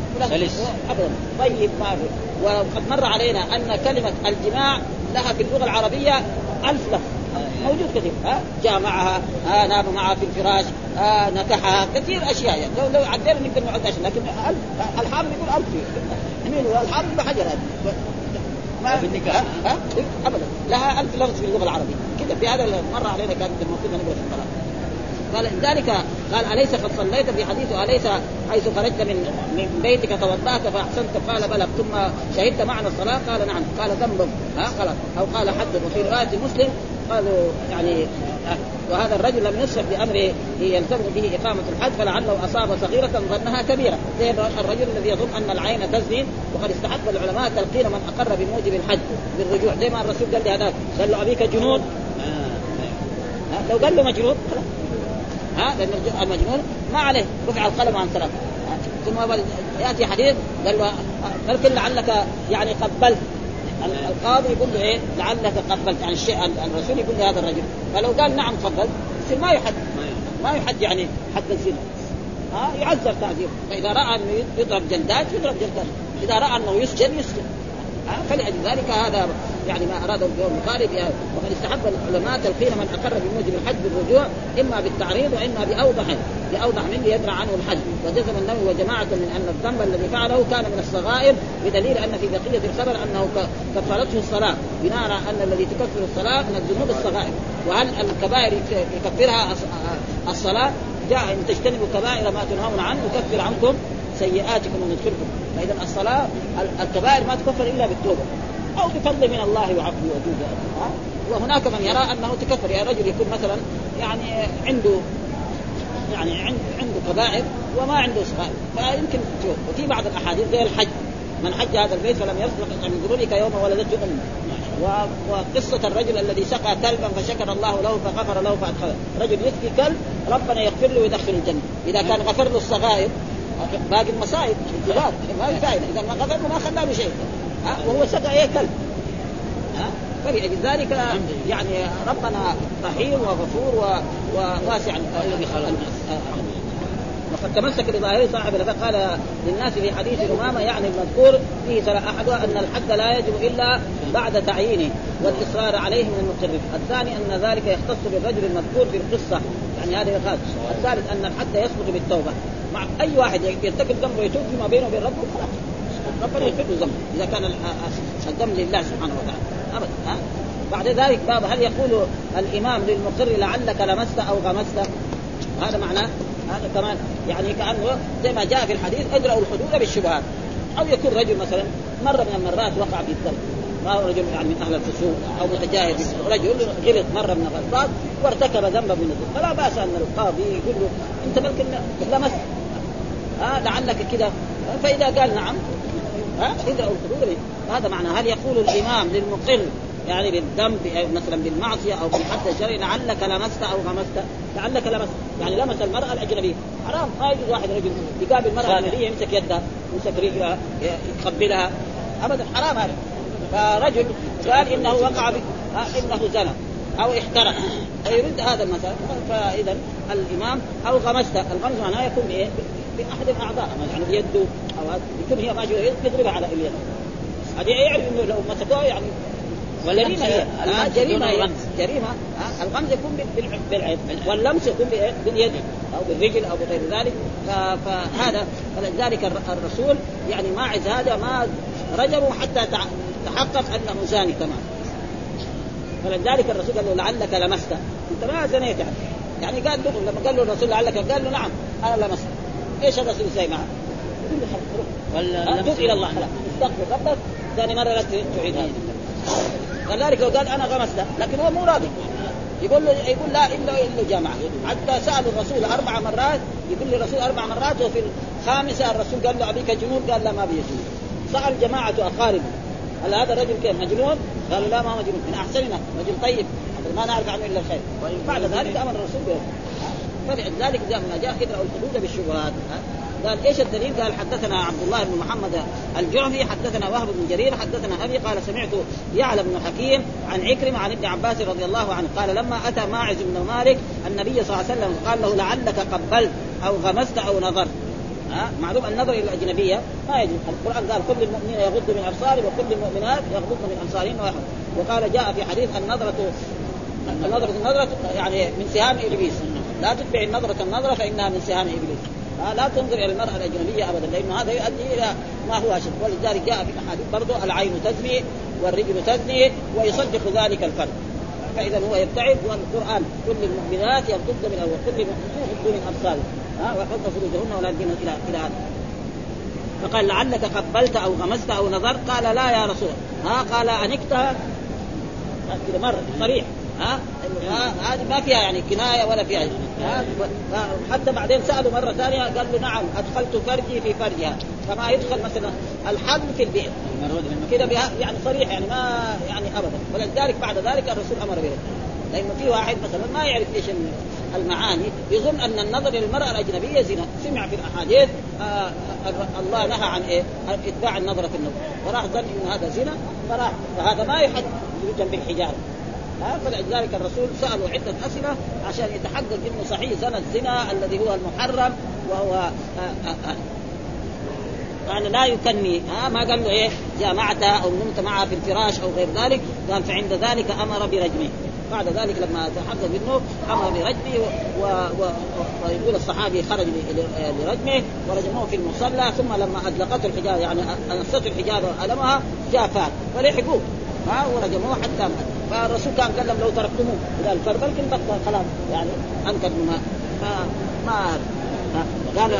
ابدا. طيب ما في وقد مر علينا أن كلمة الجماع لها في اللغة العربية ألف لفظ. موجود كثير. ها؟ جامعها ها؟ نام معها في الفراش ها؟ نكحها. كثير أشياء. يعني لو لو عدينا يمكن نقعد اشياء لكن الحافظ يقول ألف. يعني الحافظ بحجر هذا. ما في النكاح. ها؟ ابدا. لها ألف لفظ في اللغة العربية. كذا في هذا مر علينا كان المفروض نقرا في القران قال ذلك قال أليس قد صليت في حديثه أليس حيث خرجت من من بيتك توضأت فأحسنت؟ قال بلى ثم شهدت معنى الصلاة؟ قال نعم. قال ذنب. ها خلاص أو قال حد. وفي رواية مسلم قالوا يعني وهذا الرجل لم يصرف بامره يلزم به إقامة الحد فلعله أصاب صغيرة ظنها كبيرة. زي الرجل الذي يظن أن العين تزني وقد استحق العلماء تلقين من أقر بموجب الحد بالرجوع. زي ما الرسول قال لهذاك قال له أبيك جنود؟ لو قال له مجنون ها لأن المجنون ما عليه رفع القلم عن ثلاث ثم يأتي حديث قال له لكن لعلك يعني قبلت. القاضي يقول له إيه؟ لعلك قبلت. يعني الشيء الرسول يقول لهذا الرجل. فلو قال نعم قبلت يصير ما يحد ما يحد يعني حد الزنا. ها يعذر تعذير فإذا رأى أنه يضرب جلدات يضرب جلدات إذا رأى أنه يسجن يسجن. فلأجل ذلك هذا يعني ما أراده البخاري وقد استحب العلماء تلقين من أقر بموجب الحج بالرجوع إما بالتعريض وإما باوضح باوضح من يدرى عنه الحج. وجزم النووي وجماعة من ان الذنب الذي فعله كان من الصغائر بدليل أن في بقية الخبر أنه كفرته الصلاة. بناء على أن الذي تكفر الصلاة من الذنوب الصغائر. وهل الكبائر يكفرها الصلاة؟ جاء إن تجتنبوا كبائر ما تنهون عنه يكفر عنكم سيئاتكم وندخلكم فإذا الصلاة الكبائر ما تكفر إلا بالتوبة. أو بفضل من الله وعفو وجوده وهناك من يرى أنه تكفر. يا رجل يكون مثلا يعني عنده يعني عنده كبائر وما عنده صغائر فيمكن وفي بعض الأحاديث زي الحج. من حج هذا البيت فلم يصدق من ذنوبك يوم ولدته أمه. وقصة الرجل الذي سقى كلبا فشكر الله له فغفر له فأدخله، رجل يسقي كلب ربنا يغفر له ويدخل الجنة، إذا كان غفر له الصغائر باقي المصائب انتظار ما في فائده، إذا ما غفر ما خلى له شيء. ها؟ وهو سقى إيه؟ كلب. ها؟ فلأجل ذلك يعني ربنا رحيم وغفور وواسع الذي خلق وقد تمسك بظاهره صاحب قال للناس في حديث أمامة يعني المذكور فيه ترى أحدها أن الحد لا يجب إلا بعد تعيينه والإصرار عليه من المقرب الثاني أن ذلك يختص بالرجل المذكور في القصة. يعني هذا خاص الثالث أن الحد يسقط بالتوبة. مع أي واحد يرتكب ذنب ويتوب فيما بينه وبين ربه خلاص ربنا يغفر له ذنب إذا كان الذنب لله سبحانه وتعالى. أبدا ها؟ بعد ذلك باب هل يقول الإمام للمقر لعلك لمست أو غمست؟ هذا معناه هذا كمان يعني كأنه زي ما جاء في الحديث ادرأوا الحدود بالشبهات. أو يكون رجل مثلا مرة من المرات وقع في الذنب ما هو رجل يعني من أهل الفسوق أو متجاهل. رجل غلط مرة من الغلطات وارتكب ذنبا من الذنوب فلا بأس أن القاضي يقول له أنت بلكن لمست ها لعلك كذا فإذا قال نعم ها ادرأوا الحدود. هذا معنى. هل يقول الإمام للمقر يعني بالذنب مثلا بالمعصية أو بالحد الشرعي لعلك لمست أو غمست. لعلك لمست. يعني لمس المرأة الأجنبية. حرام ما يجوز واحد رجل يقابل المراه الاجنبيه يمسك يدها يمسك رجلها يقبلها ابدا حرام هذا. فرجل قال إنه وقع إنه زنى أو احترق. فيرد هذا المسألة فاذا الإمام أو غمست. الغمز معناه يكون بايه؟ بأحد الأعضاء يعني بيده أو يكون هي ماجوه يضربها على اليد. هذه يعرف إنه لو مسكوها يعني جريمه هي. جريمه هي. جريمه الغمز يكون بالعين واللمس يكون باليد أو بالرجل أو بغير ذلك. فهذا فلذلك الرسول يعني ماعز هذا ما رجمه حتى تحقق أنه زاني تمام فلذلك الرسول قال له لعلك لمست. انت ما زنيت يعني. يعني قال له لما قال له الرسول لعلك قال له نعم أنا لمست. إيش الرسول يسوي معه؟ يقول له خلاص إلى الله. خلاص استغفر ربك. ثاني مرة لا تعيد هذا كذلك لو قال أنا غمست لكن هو مو راضي. يقول له يقول لا إلا الا جامعة. حتى سالوا الرسول أربع مرات يقول الرسول أربع مرات وفي الخامسة الرسول قال له أبيك جنون؟ قال لا ما أبي جنون. سأل جماعة اقاربه هل هذا الرجل كيف مجنون؟ قالوا لا ما هو مجنون. من أحسننا رجل طيب ما نعرف عنه إلا الخير بعد ذلك أمر الرسول به فلذلك جاء ما جاء ادرأوا الحدود بالشبهات. قال إيش الدليل؟ قال حدثنا عبد الله بن محمد الجعفي حدثنا وهب بن جرير حدثنا أبي قال سمعت يعلى بن حكيم عن عكرمة عن ابن عباس رضي الله عنه قال لما أتى ماعز بن مالك النبي صلى الله عليه وسلم قال له لعلك قبلت أو غمست أو نظرت. ها؟ معلوم النظر إلى الأجنبية ما يجوز. القرآن قال كل المؤمنين يغضوا من أبصارهم وكل المؤمنات يغضضن من ابصارهن وقال جاء في حديث النظره النظرة النظرة يعني من سهام إبليس. لا تتبع النظرة النظرة فإنها من سهام إبليس. لا تنظر إلى المرأة الأجنبية ابدا لأنه هذا يؤدي إلى ما هو اشد ولذلك جاء في الاحاديث برضه العين تزني والرجل تزني ويصدق ذلك الفرد. فاذا هو يبتعد والقران كل المؤمنات يغضضن من وكل يغضوا من ابصارهم ها ويحفظن فروجهن ولا يدين إلى إلى هذا. فقال لعلك قبلت أو غمست أو نظرت؟ قال لا يا رسول ها قال انكتها كذا مرة صريح. ها؟ هذه ما فيها يعني كناية ولا فيها ها؟ حتى بعدين سألوا مرة ثانية قال له نعم أدخلت فرجي في فرجها. كما يدخل مثلا الحبل في البئر كذا يعني صريح يعني ما يعني ابدا. ولذلك بعد ذلك الرسول أمر به لأنه في واحد مثلا ما يعرف إيش المعاني يظن أن النظر للمرأة الأجنبية زنا. سمع في الأحاديث آه, آه، الله نهى عن إيه؟ إتباع النظرة النظر. فراح ظن إن هذا زنا فراح فهذا ما يحد جنب الحجاره فلذلك الرسول سألوا عدة أسئلة عشان يتحقق إنه صحيح زنا الزنا الذي هو المحرم وهو آه، آه، آه. يعني لا يكني ها ما قال له إيه جامعته أو نمت معها في الفراش أو غير ذلك قال فعند ذلك أمر برجمه. بعد ذلك لما تحقق منه أمر برجمه و... و... ويقول الصحابي خرج لرجمه ورجموه في المصلى ثم لما اطلقته الحجاره يعني انصته الحجاره وألمها جاء فات. فلحقوه ها ورجموه حتى مات. فالرسول كان قال لهم لو تركتموه. إلى الفرد بلكن بطل خلاص. يعني أنكر ما ما قال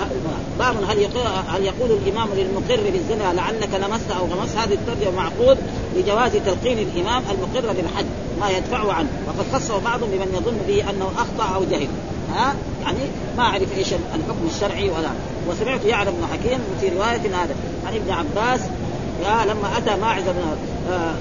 باب هل هل يقول الإمام للمقر بالزنا لعلك لمست أو غمست؟ هذه الترجمة معقود لجواز تلقين الإمام المقر بالحد ما يدفعه عنه. وقد خصه بعضهم بمن يظن به أنه أخطأ أو جهل. ها؟ يعني ما أعرف إيش الحكم الشرعي ولا. وسمعت يعلم بن حكيم في رواية هذا. عن ابن عباس لما أتى ماعز بن آه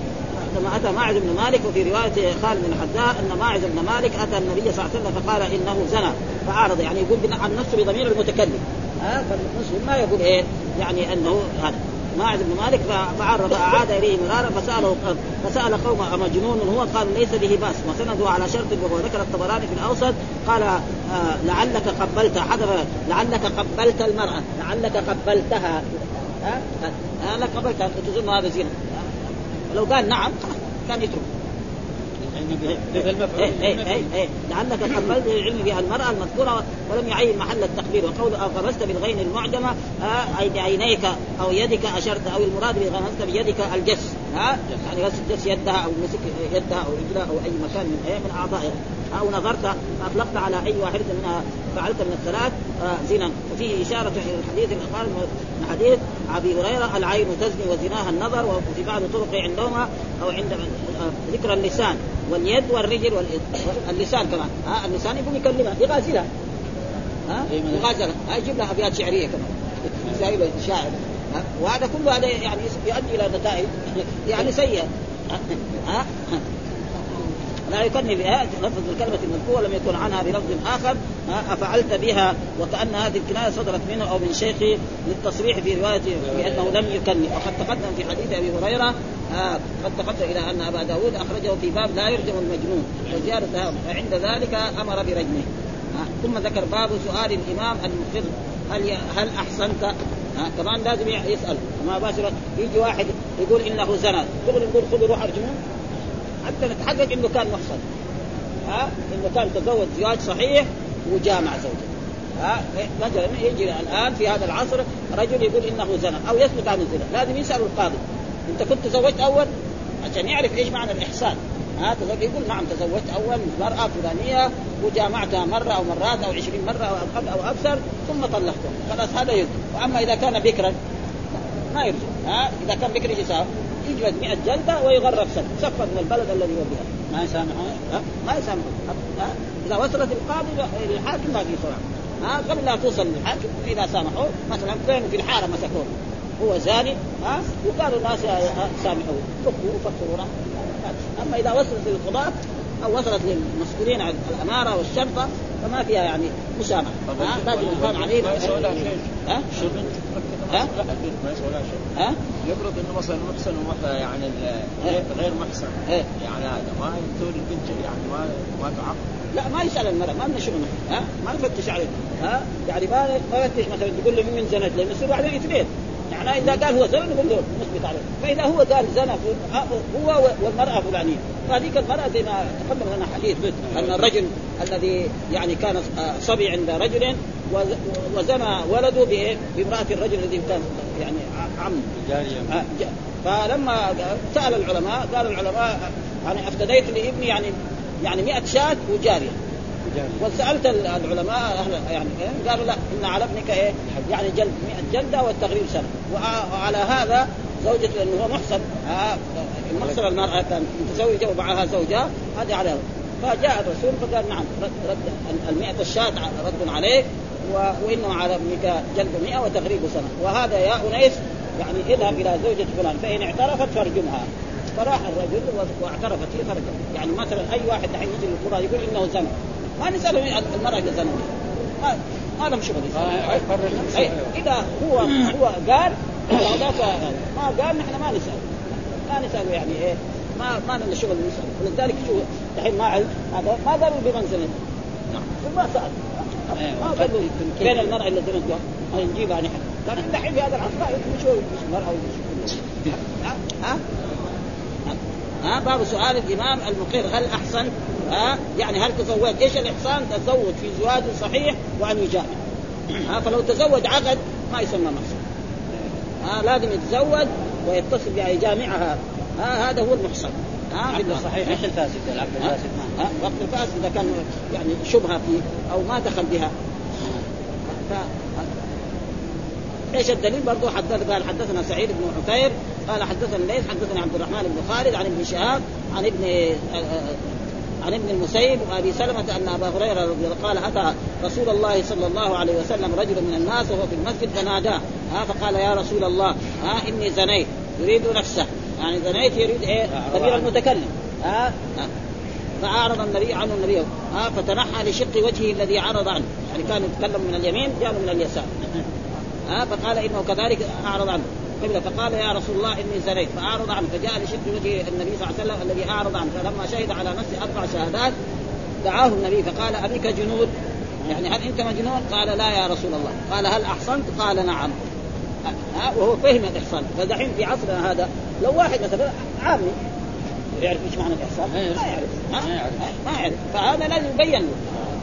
لما أتى ماعز بن مالك وفي رواية خالد بن الحذاء أن ماعز بن مالك أتى النبي صلى الله عليه وسلم فقال إنه زنى فأعرض يعني يقول عن نفسه بضمير المتكلم. ها؟ فالمسلم ما يقول إيه؟ يعني أنه هذا. ماعز بن مالك فعرض أعاد إليه مرارا فسأله فسأل قوم امجنون هو؟ قال ليس به بأس. وسنده على شرط وذكر الطبراني في الأوسط قال آه لعلك قبلت حذف لعلك قبلت المرأة لعلك قبلتها. ها؟ أنا قبلتها تظن هذا زنا. لو قال نعم كان يترك. إيه إيه إيه إيه لعلك قبلت العلم بها المرأة المذكورة ولم يعين محل التقبيل. وقول أو غمست بالغين المعجمة آه أي بعينيك أو يدك أشرت أو المراد بغمست بيدك الجس. ها يعني غسل جس يدها أو مسك يدها أو رجلها أو أي مكان من إيه من أعضائها أو نظرت أطلقت على أي واحدة منها فعلت من الثلاث آه زنا. وفيه إشارة إلى الحديث الأخر من حديث أبي هريرة العين تزني وزناها النظر وفي بعض الطرق عندهما أو عند آه ذكر اللسان واليد والرجل واللسان كمان. ها اللسان يقوم يكلمها يغازلها. ها يغازلها. ها يجيب لها أبيات شعرية كمان. زي شاعر. وهذا كله هذا يعني يؤدي إلى نتائج يعني سيئة. لا يكني بها لفظ الكلمة المذكورة لم يكن عنها بلفظ آخر. أفعلت بها وكأن هذه الكناية صدرت منه أو من شيخه للتصريح في رواية بأنه لم يكني. وقد تقدم في حديث أبي هريرة قد تقدم إلى أن أبا داود أخرجه في باب لا يرجم المجنون وزيادة فعند ذلك أمر برجمه. ثم ذكر باب سؤال الإمام المقر هل هل أحسنت؟ آه كمان لازم يسأل. ما باشر يجي واحد يقول إنه زنى. تقول نقول خذوا روح ارجموه حتى نتحقق إنه كان محصن ها؟ إنه كان تزوج زواج صحيح وجامع زوجته. ها؟ مثلا يجي الآن في هذا العصر رجل يقول إنه زنى أو يثبت عن الزنا. لازم يسأل القاضي. أنت كنت تزوجت أول؟ عشان يعرف إيش معنى الإحسان. ها تزوج يقول نعم تزوجت أول مرأة فلانية وجامعتها مرة أو مرات أو عشرين مرة أو أقل أو أكثر ثم طلقتها. خلاص هذا يرجع وأما إذا كان بكرا ما يرجع ها؟ إذا كان بكرا إيش يساوي؟ يجلد 100 جلدة ويغرب سنه سفر من البلد الذي هو بها. ما يسامحون؟ ما يسامحون. إذا وصلت القاضي للحاكم ما في صراحة ها؟ قبل لا توصل للحاكم إذا سامحوه مثلا كانوا في الحارة مسكوه. هو زاني ها؟ وقالوا الناس سامحوه. فكوا وفكوا أما إذا وصلت للقضاة أو وصلت للمسؤولين عن الأمارة والشرطة فما فيها يعني مسامحه لازم يقام عليه ما يسوى لها شيء. ها؟ ها؟ ما يسوى لها شيء. ها؟ يفرض إنه مثلا محسن يعني غير محسن. يعني هذا ما تقول البنت يعني ما ما تعاق لا ما يسأل المرأة ما من شغله ها؟ ما يفتش عليه ها؟ يعني ما ما يفتش مثلا تقول له من زنت لأنه يصير بعدين اثنين يعني إذا قال هو زنا نقول له نثبت عليه فإذا هو قال زنا هو والمرأة فلانية فهذيك المرأة زي ما تقدم لنا حديث أن الرجل الذي يعني كان صبي عند رجل وز- وزنى ولده؟ بامرأة الرجل الذي كان يعني عم جارية آه،. فلما سأل العلماء قال العلماء يعني أفتديت لابني يعني يعني 100 شاة وجارية وسألت ال- العلماء أهل يعني إيه؟ قالوا لا إن على ابنك إيه يعني جلد 100 جلدة والتغريب سنة. وع- وعلى هذا زوجته لأنه هو محسن آه، المحسن المرأة كان متزوجة ومعها زوجها هذه على فجاء الرسول فقال نعم رد, رد ال 100 الشاة رد عليك وانما على ابنك جلد 100 وتغريب سنة. وهذا يا أنيس يعني اذهب إلى زوجة فلان فإن اعترفت فارجمها. فراح الرجل واعترفت هي فرجم يعني مثلا أي واحد الحين يجي للقضاء يقول إنه زنى ما نساله المرأة إذا زنت. ما ما لهم شغل. آه، يقرر نفسه. أي إذا هو هو قال هذاك ما قال نحن ما نسال ما نساله يعني إيه. ما ما لنا شغل نسال ولذلك شو الحين ما علم هذا ما قالوا بمن زنت. نعم. ما سال أيوة. ما قالوا بين المرأة اللي زنت بها نجيبها نحن. لكن دحين في هذا العصر لا هو مش المرأة ومش ها ها؟ ها باب سؤال الإمام المقر هل أحسن؟ ها يعني هل تزوج؟ إيش الإحسان؟ تزوج في زواج صحيح وأن يجامع. ها فلو تزوج عقد ما يسمى محسن ها لازم يتزوج ويتصل بها يجامعها. ها هذا هو المحسن ها بالله صحيح. مش الفاسد؟ العقد؟ الفاسد؟ وقت الفاسد إذا كان يعني شبهة فيه أو ما دخل بها. إيش الدليل؟ برضه حدث قال حدثنا سعيد بن عفير قال حدثنا ليث حدثنا عبد الرحمن بن خالد عن ابن شهاب عن ابن عن ابن المسيب وأبي سلمة أن أبا هريرة رضي الله قال أتى رسول الله صلى الله عليه وسلم رجل من الناس وهو في المسجد فناداه. ها فقال يا رسول الله ها إني زنيت. يريد نفسه. يعني زنيت يريد إيه؟ ضمير المتكلم. ها؟ ها. فأعرض النبي عنه النبي. ها فتنحى لشق وجهه الذي عرض عنه. يعني كان يتكلم من اليمين جاء من اليسار. ها فقال إنه كذلك أعرض عنه. قبل فقال يا رسول الله إني زنيت فأعرض عنه. فجاء لشق وجه النبي صلى الله عليه وسلم الذي أعرض عنه. فلما شهد على نفسه أربع شهادات دعاه النبي فقال أبيك جنود؟ يعني هل أنت مجنون؟ قال لا يا رسول الله. قال هل أحصنت؟ قال نعم. ها وهو فهم الإحصان. فدحين في عصرنا هذا لو واحد مثلا عامي يعرف إيش معنى الإحصان؟ ما يعرف. ما يعرف. ما يعرف. فهذا لازم يبين له.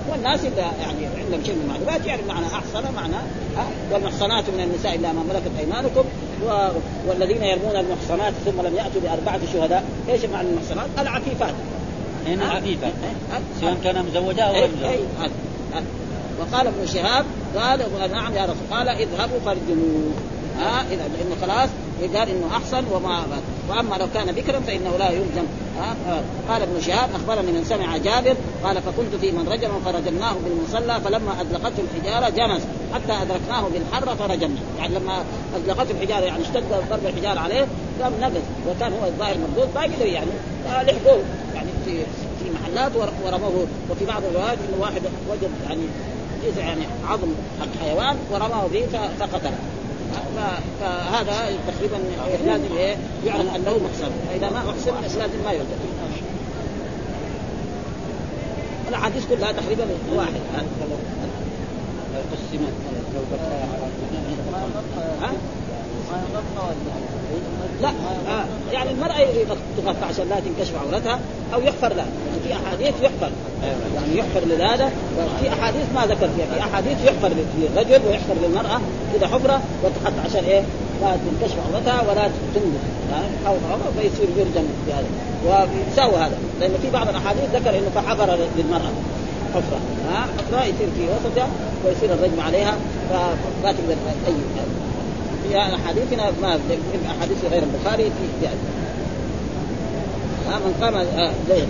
والناس إذا يعني عندهم شيء من المعلومات يعرف معنى احصن معنى والمحصنات من النساء إلا ما ملكت أيمانكم و... والذين يرمون المحصنات ثم لم يأتوا بأربعة شهداء، إيش معنى المحصنات؟ العفيفات. هنا عفيفة سواء كان مزوجة أو غير مزوجة. وقال ابن شهاب قال نعم يا رسول قال اذهبوا فارجموه ها اذا لأنه خلاص قال إنه احسن وما وأما لو كان بكرا فإنه لا يلزم. ها قال ابن شهاب أخبرني من سمع جابر قال فكنت في من رجم فرجمناه بالمصلى فلما أدلقته الحجارة جمس حتى أدركناه بالحره فرجمنا يعني لما أدلقته الحجارة يعني اشتد ضرب الحجارة عليه قام نقز وكان هو الظاهر مردود قدر يعني لحقوه يعني في في محلات ورموه. وفي بعض الروايات إنه واحد وجد يعني جزء يعني عظم حق حيوان ورماه به فقتله. فهذا تقريبا لازم إيه يعلم أنه محسن فاذا ما احسن لازم ما يرجع الأحاديث كلها تقريبا واحد. ها؟ لا آه يعني المرأة تغطى عشان لا تنكشف عورتها أو يحفر لها. في أحاديث يحفر يعني يحفر لهذا وفي أحاديث ما ذكر فيها. في أحاديث يحفر للرجل ويحفر للمرأة إذا حفرة وتحط عشان إيه؟ لا تنكشف عورتها ولا تنبت حول عورة فيصير يرجم بهذا ويساوي هذا. لأن في بعض الأحاديث ذكر إنه فحفر للمرأة. حفرة. ها؟ حفرة يصير في وسطها ويصير الرجم عليها. فما تقدر أي في احاديثنا ما في أحاديث غير البخاري في يعني من قام ليل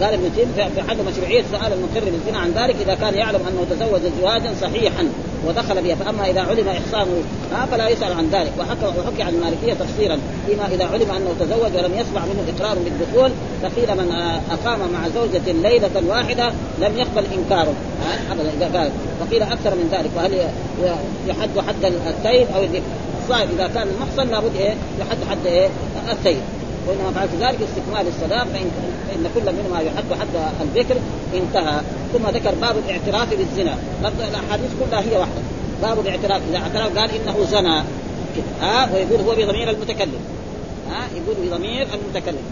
قال ابن تيمية في حد مشروعية سؤال المقر بالزنا عن ذلك إذا كان يعلم أنه تزوج زواجا صحيحا. ودخل بها. فأما إذا علم احصانه فلا يسأل عن ذلك. وحكى وحكي عن المالكية تفسيرا. فيما إذا علم أنه تزوج ولم يسمع منه إقرار بالدخول فقيل من أقام مع زوجة ليلة واحدة لم يقبل إنكاره. ابدا إذا قال. وقيل أكثر من ذلك. وهل يحد حد الثيب أو الصائب إذا كان المحصن لابد إيه؟ يحد حد إيه؟ الثيب وإنما فعلت ذلك استكمال الصلاه فان فإن كل منهما يحد حد الذكر انتهى. ثم ذكر باب الاعتراف بالزنا. الأحاديث كلها هي واحدة. باب الاعتراف إذا اعترف قال إنه زنى ها؟ ويقول هو بضمير المتكلم. ها؟ يقول بضمير المتكلم.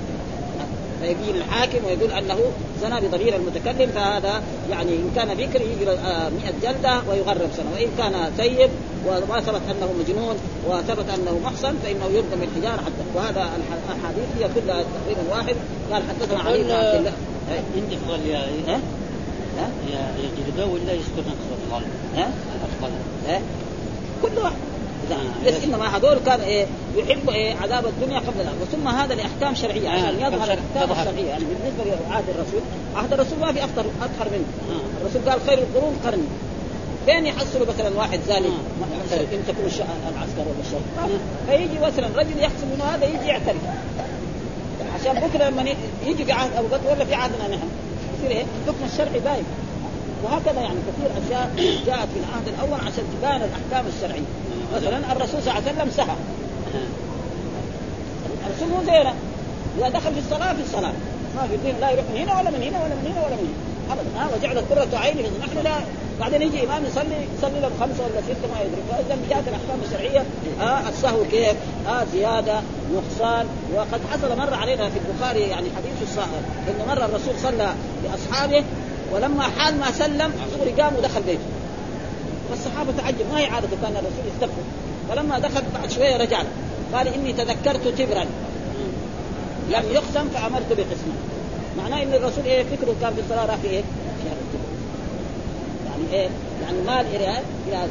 فيجي الحاكم ويقول أنه زنى بضمير المتكلم فهذا يعني إن كان بكر يجي 100 جلدة ويغرب سنة وإن كان سيب وما ثبت أنه مجنون وثبت أنه محصن فإنه يرجم الحجاره حتى وهذا الاحاديث هي كلها تقريبا واحد قال حدثنا علي بن عبد الله عندي افضل يا ها؟ ها؟ يجلدوه ولا يسكن افضل؟ ها؟ افضل ها؟ كل واحد بس انما هذول كان إيه يحب إيه عذاب الدنيا قبل الاخره ثم هذا لأحكام شرعية. عشان يظهر الأحكام الشرعية. يعني بالنسبة لعهد الرسول عهد الرسول ما في اخطر أكثر منه. الرسول قال خير القرون قرني فين يحصلوا مثلا واحد زاني يمسكوا العسكر ولا الشرطه فيجي مثلا رجل يحسب إنه هذا يجي يعترف. عشان بكرة لما يجي في عهد أبو بكر ولا في عهدنا نحن. يصير إيه؟ الحكم الشرعي باين وهكذا يعني كثير أشياء جاءت في العهد الأول عشان تبان الأحكام الشرعية. مثلا الرسول صلى الله عليه وسلم سهى الرسول مو زينا. إذا دخل في الصلاة في الصلاة. ما في الدين لا يروح من هنا ولا من هنا ولا من هنا ولا من هنا. ابدا. ها وجعلت قرة عيني نحن لا. بعدين يجي إمام يصلي يصلي له خمسة ولا ستة ما يدري. فاذا جاءت الأحكام الشرعية ها السهو كيف؟ ها زيادة نقصان. وقد حصل مر علينا في البخاري يعني حديث الصائر إنه مرة الرسول صلى باصحابه ولما حال ما سلم صوري قام ودخل بيته. فالصحابه تعجب. ما هي عادة كان الرسول يستغفر فلما دخل بعد شوية رجع. قال إني تذكرت تبرا لم يقسم فأمرت بقسمه. معناه إن الرسول إيه فكره كان في الصلاة راح في إيه؟ في هذا يعني إيه؟ يعني مال إيه هذا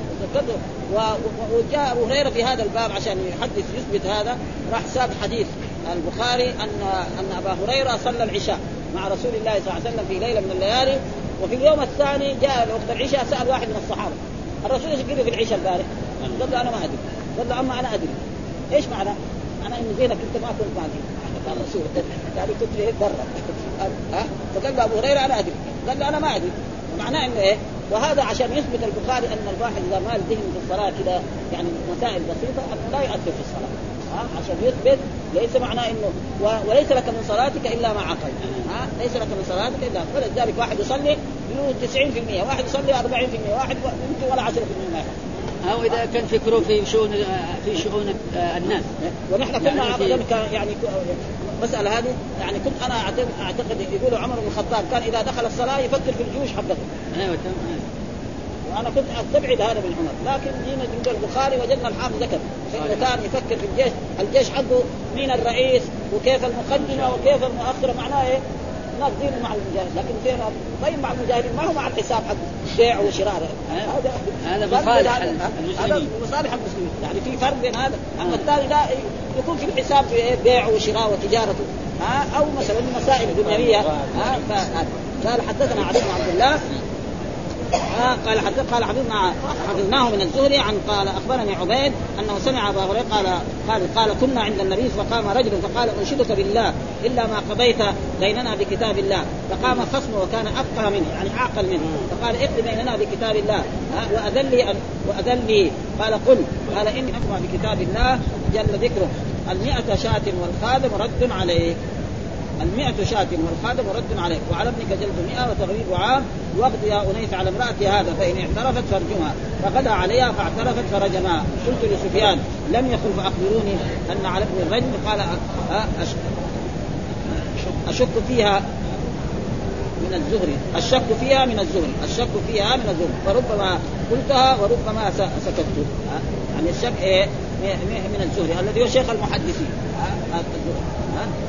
وجاء أبو هريرة في هذا الباب عشان يحدث يثبت هذا. راح ساب حديث البخاري ان أن أبا هريرة صلى العشاء مع رسول الله صلى الله عليه وسلم في ليلة من الليالي. وفي اليوم الثاني جاء وقت العشاء سأل واحد من الصحابة. الرسول إيش قال في العشاء البارح؟ قال له أنا ما أدري. قال له أما أنا أدري. إيش معنى؟ معناه إنه زينك أنت ما كنت مع دين قال الرسول. يعني كنت إيه؟ برا. ها؟ فقال له أبو هريرة أنا أدري. قال له أنا ما أدري. معناه إنه إيه؟ وهذا عشان يثبت البخاري أن الواحد إذا مال ذهن في الصلاة كذا يعني مسائل بسيطة انه لا يؤثر في الصلاة. ها؟ عشان يثبت. ليس معناه إنه و... وليس لك من صلاتك إلا ما عقل. ها؟ ليس لك من صلاتك إلا فلذلك واحد يصلي له 90% واحد يصلي 40% واحد يمكن ولا 10% ما أو إذا كان فكره في شؤون في شؤون الناس. ونحن كنا يعني يعني المساله هذه. يعني كنت اعتقد أعتقد يقولوا عمر بن الخطاب كان إذا دخل الصلاة يفكر في الجيوش حقته. أيوه تمام. وأنا كنت أستبعد هذا من عمر. لكن جينا عند البخاري وجدنا الحافظ ذكر. انه كان يفكر في الجيش. الجيش حقه مين الرئيس وكيف المقدمة وكيف المؤخرة معناه إيه؟ ناس دين مع المجاهد لكن فين طيب مع المجاهدين ما هو مع الحساب حق بيع وشراء. هذا هذا مصالح المسلمين. مصالح المسلمين. يعني في فرق بين هذا. أما الثاني لا يكون في الحساب في؟ بيع وشراء وتجارة. ها؟ أو مثلا مسائل دنيوية. ها. قال حدثنا علي بن عبد الله قال حدث قال حفظنا حفظناه من الزهري عن قال أخبرني عبيد أنه سمع أبا هريرة قال قال قال كنا عند النبي فقام رجل فقال أنشدك بالله إلا ما قضيت بيننا بكتاب الله. فقام خصمه وكان افقه منه يعني أعقل منه. فقال اقض بيننا بكتاب الله. آه وأذن لي أن- وأذن لي. قال قل. قال إني اقوى بكتاب الله جل ذكره. المئة شاة والخادم رد عليه المئة شاة والخادم رد عليك. وعلى ابنك جلد مئة وتغريب عام واقض يا أنيس على امرأة هذا فإن اعترفت فارجمها. فغدا عليها فاعترفت فرجمها. قلت لسفيان لم يقل فأخبروني أن على ابن الرجم قال أشك فيها من الزهري. الشك فيها من الزهري. الشك فيها من الزهري. فربما قلتها وربما س- سكت ها؟ يعني الشك إيه؟ م- م- من الزهري الذي هو شيخ المحدثين.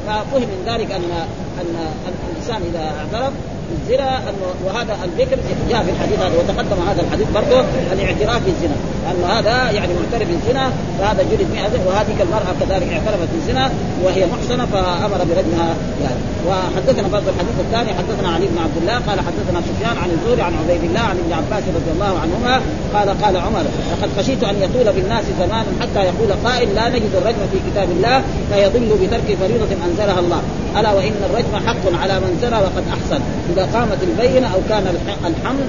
ففهم من ذلك ان أن الإنسان إذا اعترف بالزنا انه وهذا الذكر جاء في الحديث هذا وتقدم هذا الحديث برضه الاعتراف بالزنا. لأنه هذا يعني معترف بالزنا فهذا جلد 100 وهذه المرأة كذلك اعترفت بالزنا وهي محصنة فأمر برجمها يعني وحدثنا برضه الحديث الثاني حدثنا علي بن عبد الله قال حدثنا سفيان عن الزهري عن عبيد الله عن ابن عباس رضي الله عنهما قال قال عمر لقد خشيت أن يطول بالناس زمان حتى يقول قائل لا نجد الرجم في كتاب الله فيضل بترك فريضة أنزلها الله. ألا وإن الرجم حق على من زنى وقد أحسن. إذا قامت البينة أو كان الح- الحمل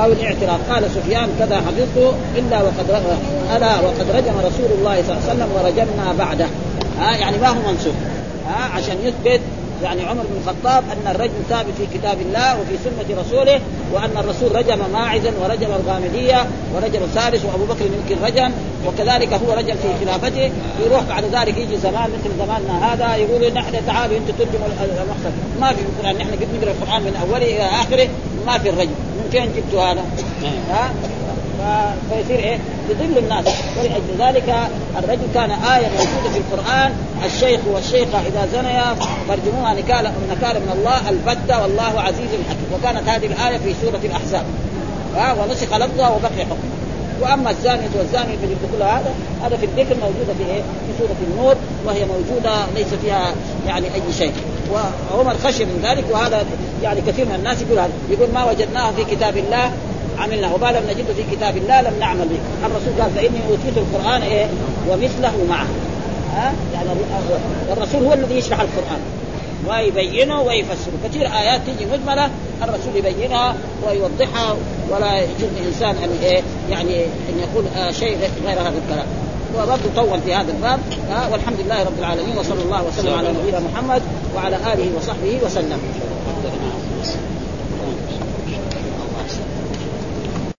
أو الاعتراف. قال سفيان كذا حفظته إلا وقد ألا وقد رجم رسول الله صلى الله عليه وسلم ورجمنا بعده. ها يعني ما هو منسوخ ها عشان يثبت يعني عمر بن الخطاب أن الرجم ثابت في كتاب الله وفي سنة رسوله وأن الرسول رجم ماعزا ورجم الغامدية ورجم ثالث وأبو بكر يمكن رجم وكذلك هو رجم في خلافته يروح بعد ذلك يجي زمان مثل زماننا هذا يقولوا نحن تعالوا أنتم ترجموا المحصن ما في القرآن نحن قد نقرا القرآن من أوله إلى آخره ما في الرجم من فين جبتوا هذا؟ ها؟ فيصير إيه؟ يضل الناس. ولأجل ذلك الرجل كان آية موجودة في القرآن الشيخ والشيخة إذا زنيا فارجموها نكالا نكالا من الله البتة والله عزيز حكيم. وكانت هذه الآية في سورة الأحزاب. ها ونسخ لفظها وبقي حكمها وأما الزانية والزاني في كل هذا هذا في الذكر موجودة في إيه؟ في سورة النور وهي موجودة ليس فيها يعني أي شيء. وعمر خشي من ذلك وهذا يعني كثير من الناس يقول هذا. يقول ما وجدناه في كتاب الله عملنا وما لم نجده في كتاب الله لم نعمل به. الرسول قال فإني أوتيت القرآن إيه؟ ومثله معه. ها؟ يعني الرسول هو الذي يشرح القرآن. ويبينه ويفسره. كثير آيات تيجي مجملة الرسول يبينها ويوضحها ولا يجوز لانسان أن إيه؟ يعني أن يقول آه شيء غير هذا الكلام. وبرضه طول في هذا الباب آه والحمد لله رب العالمين وصلى الله وسلم على نبينا محمد وعلى آله وصحبه وسلم.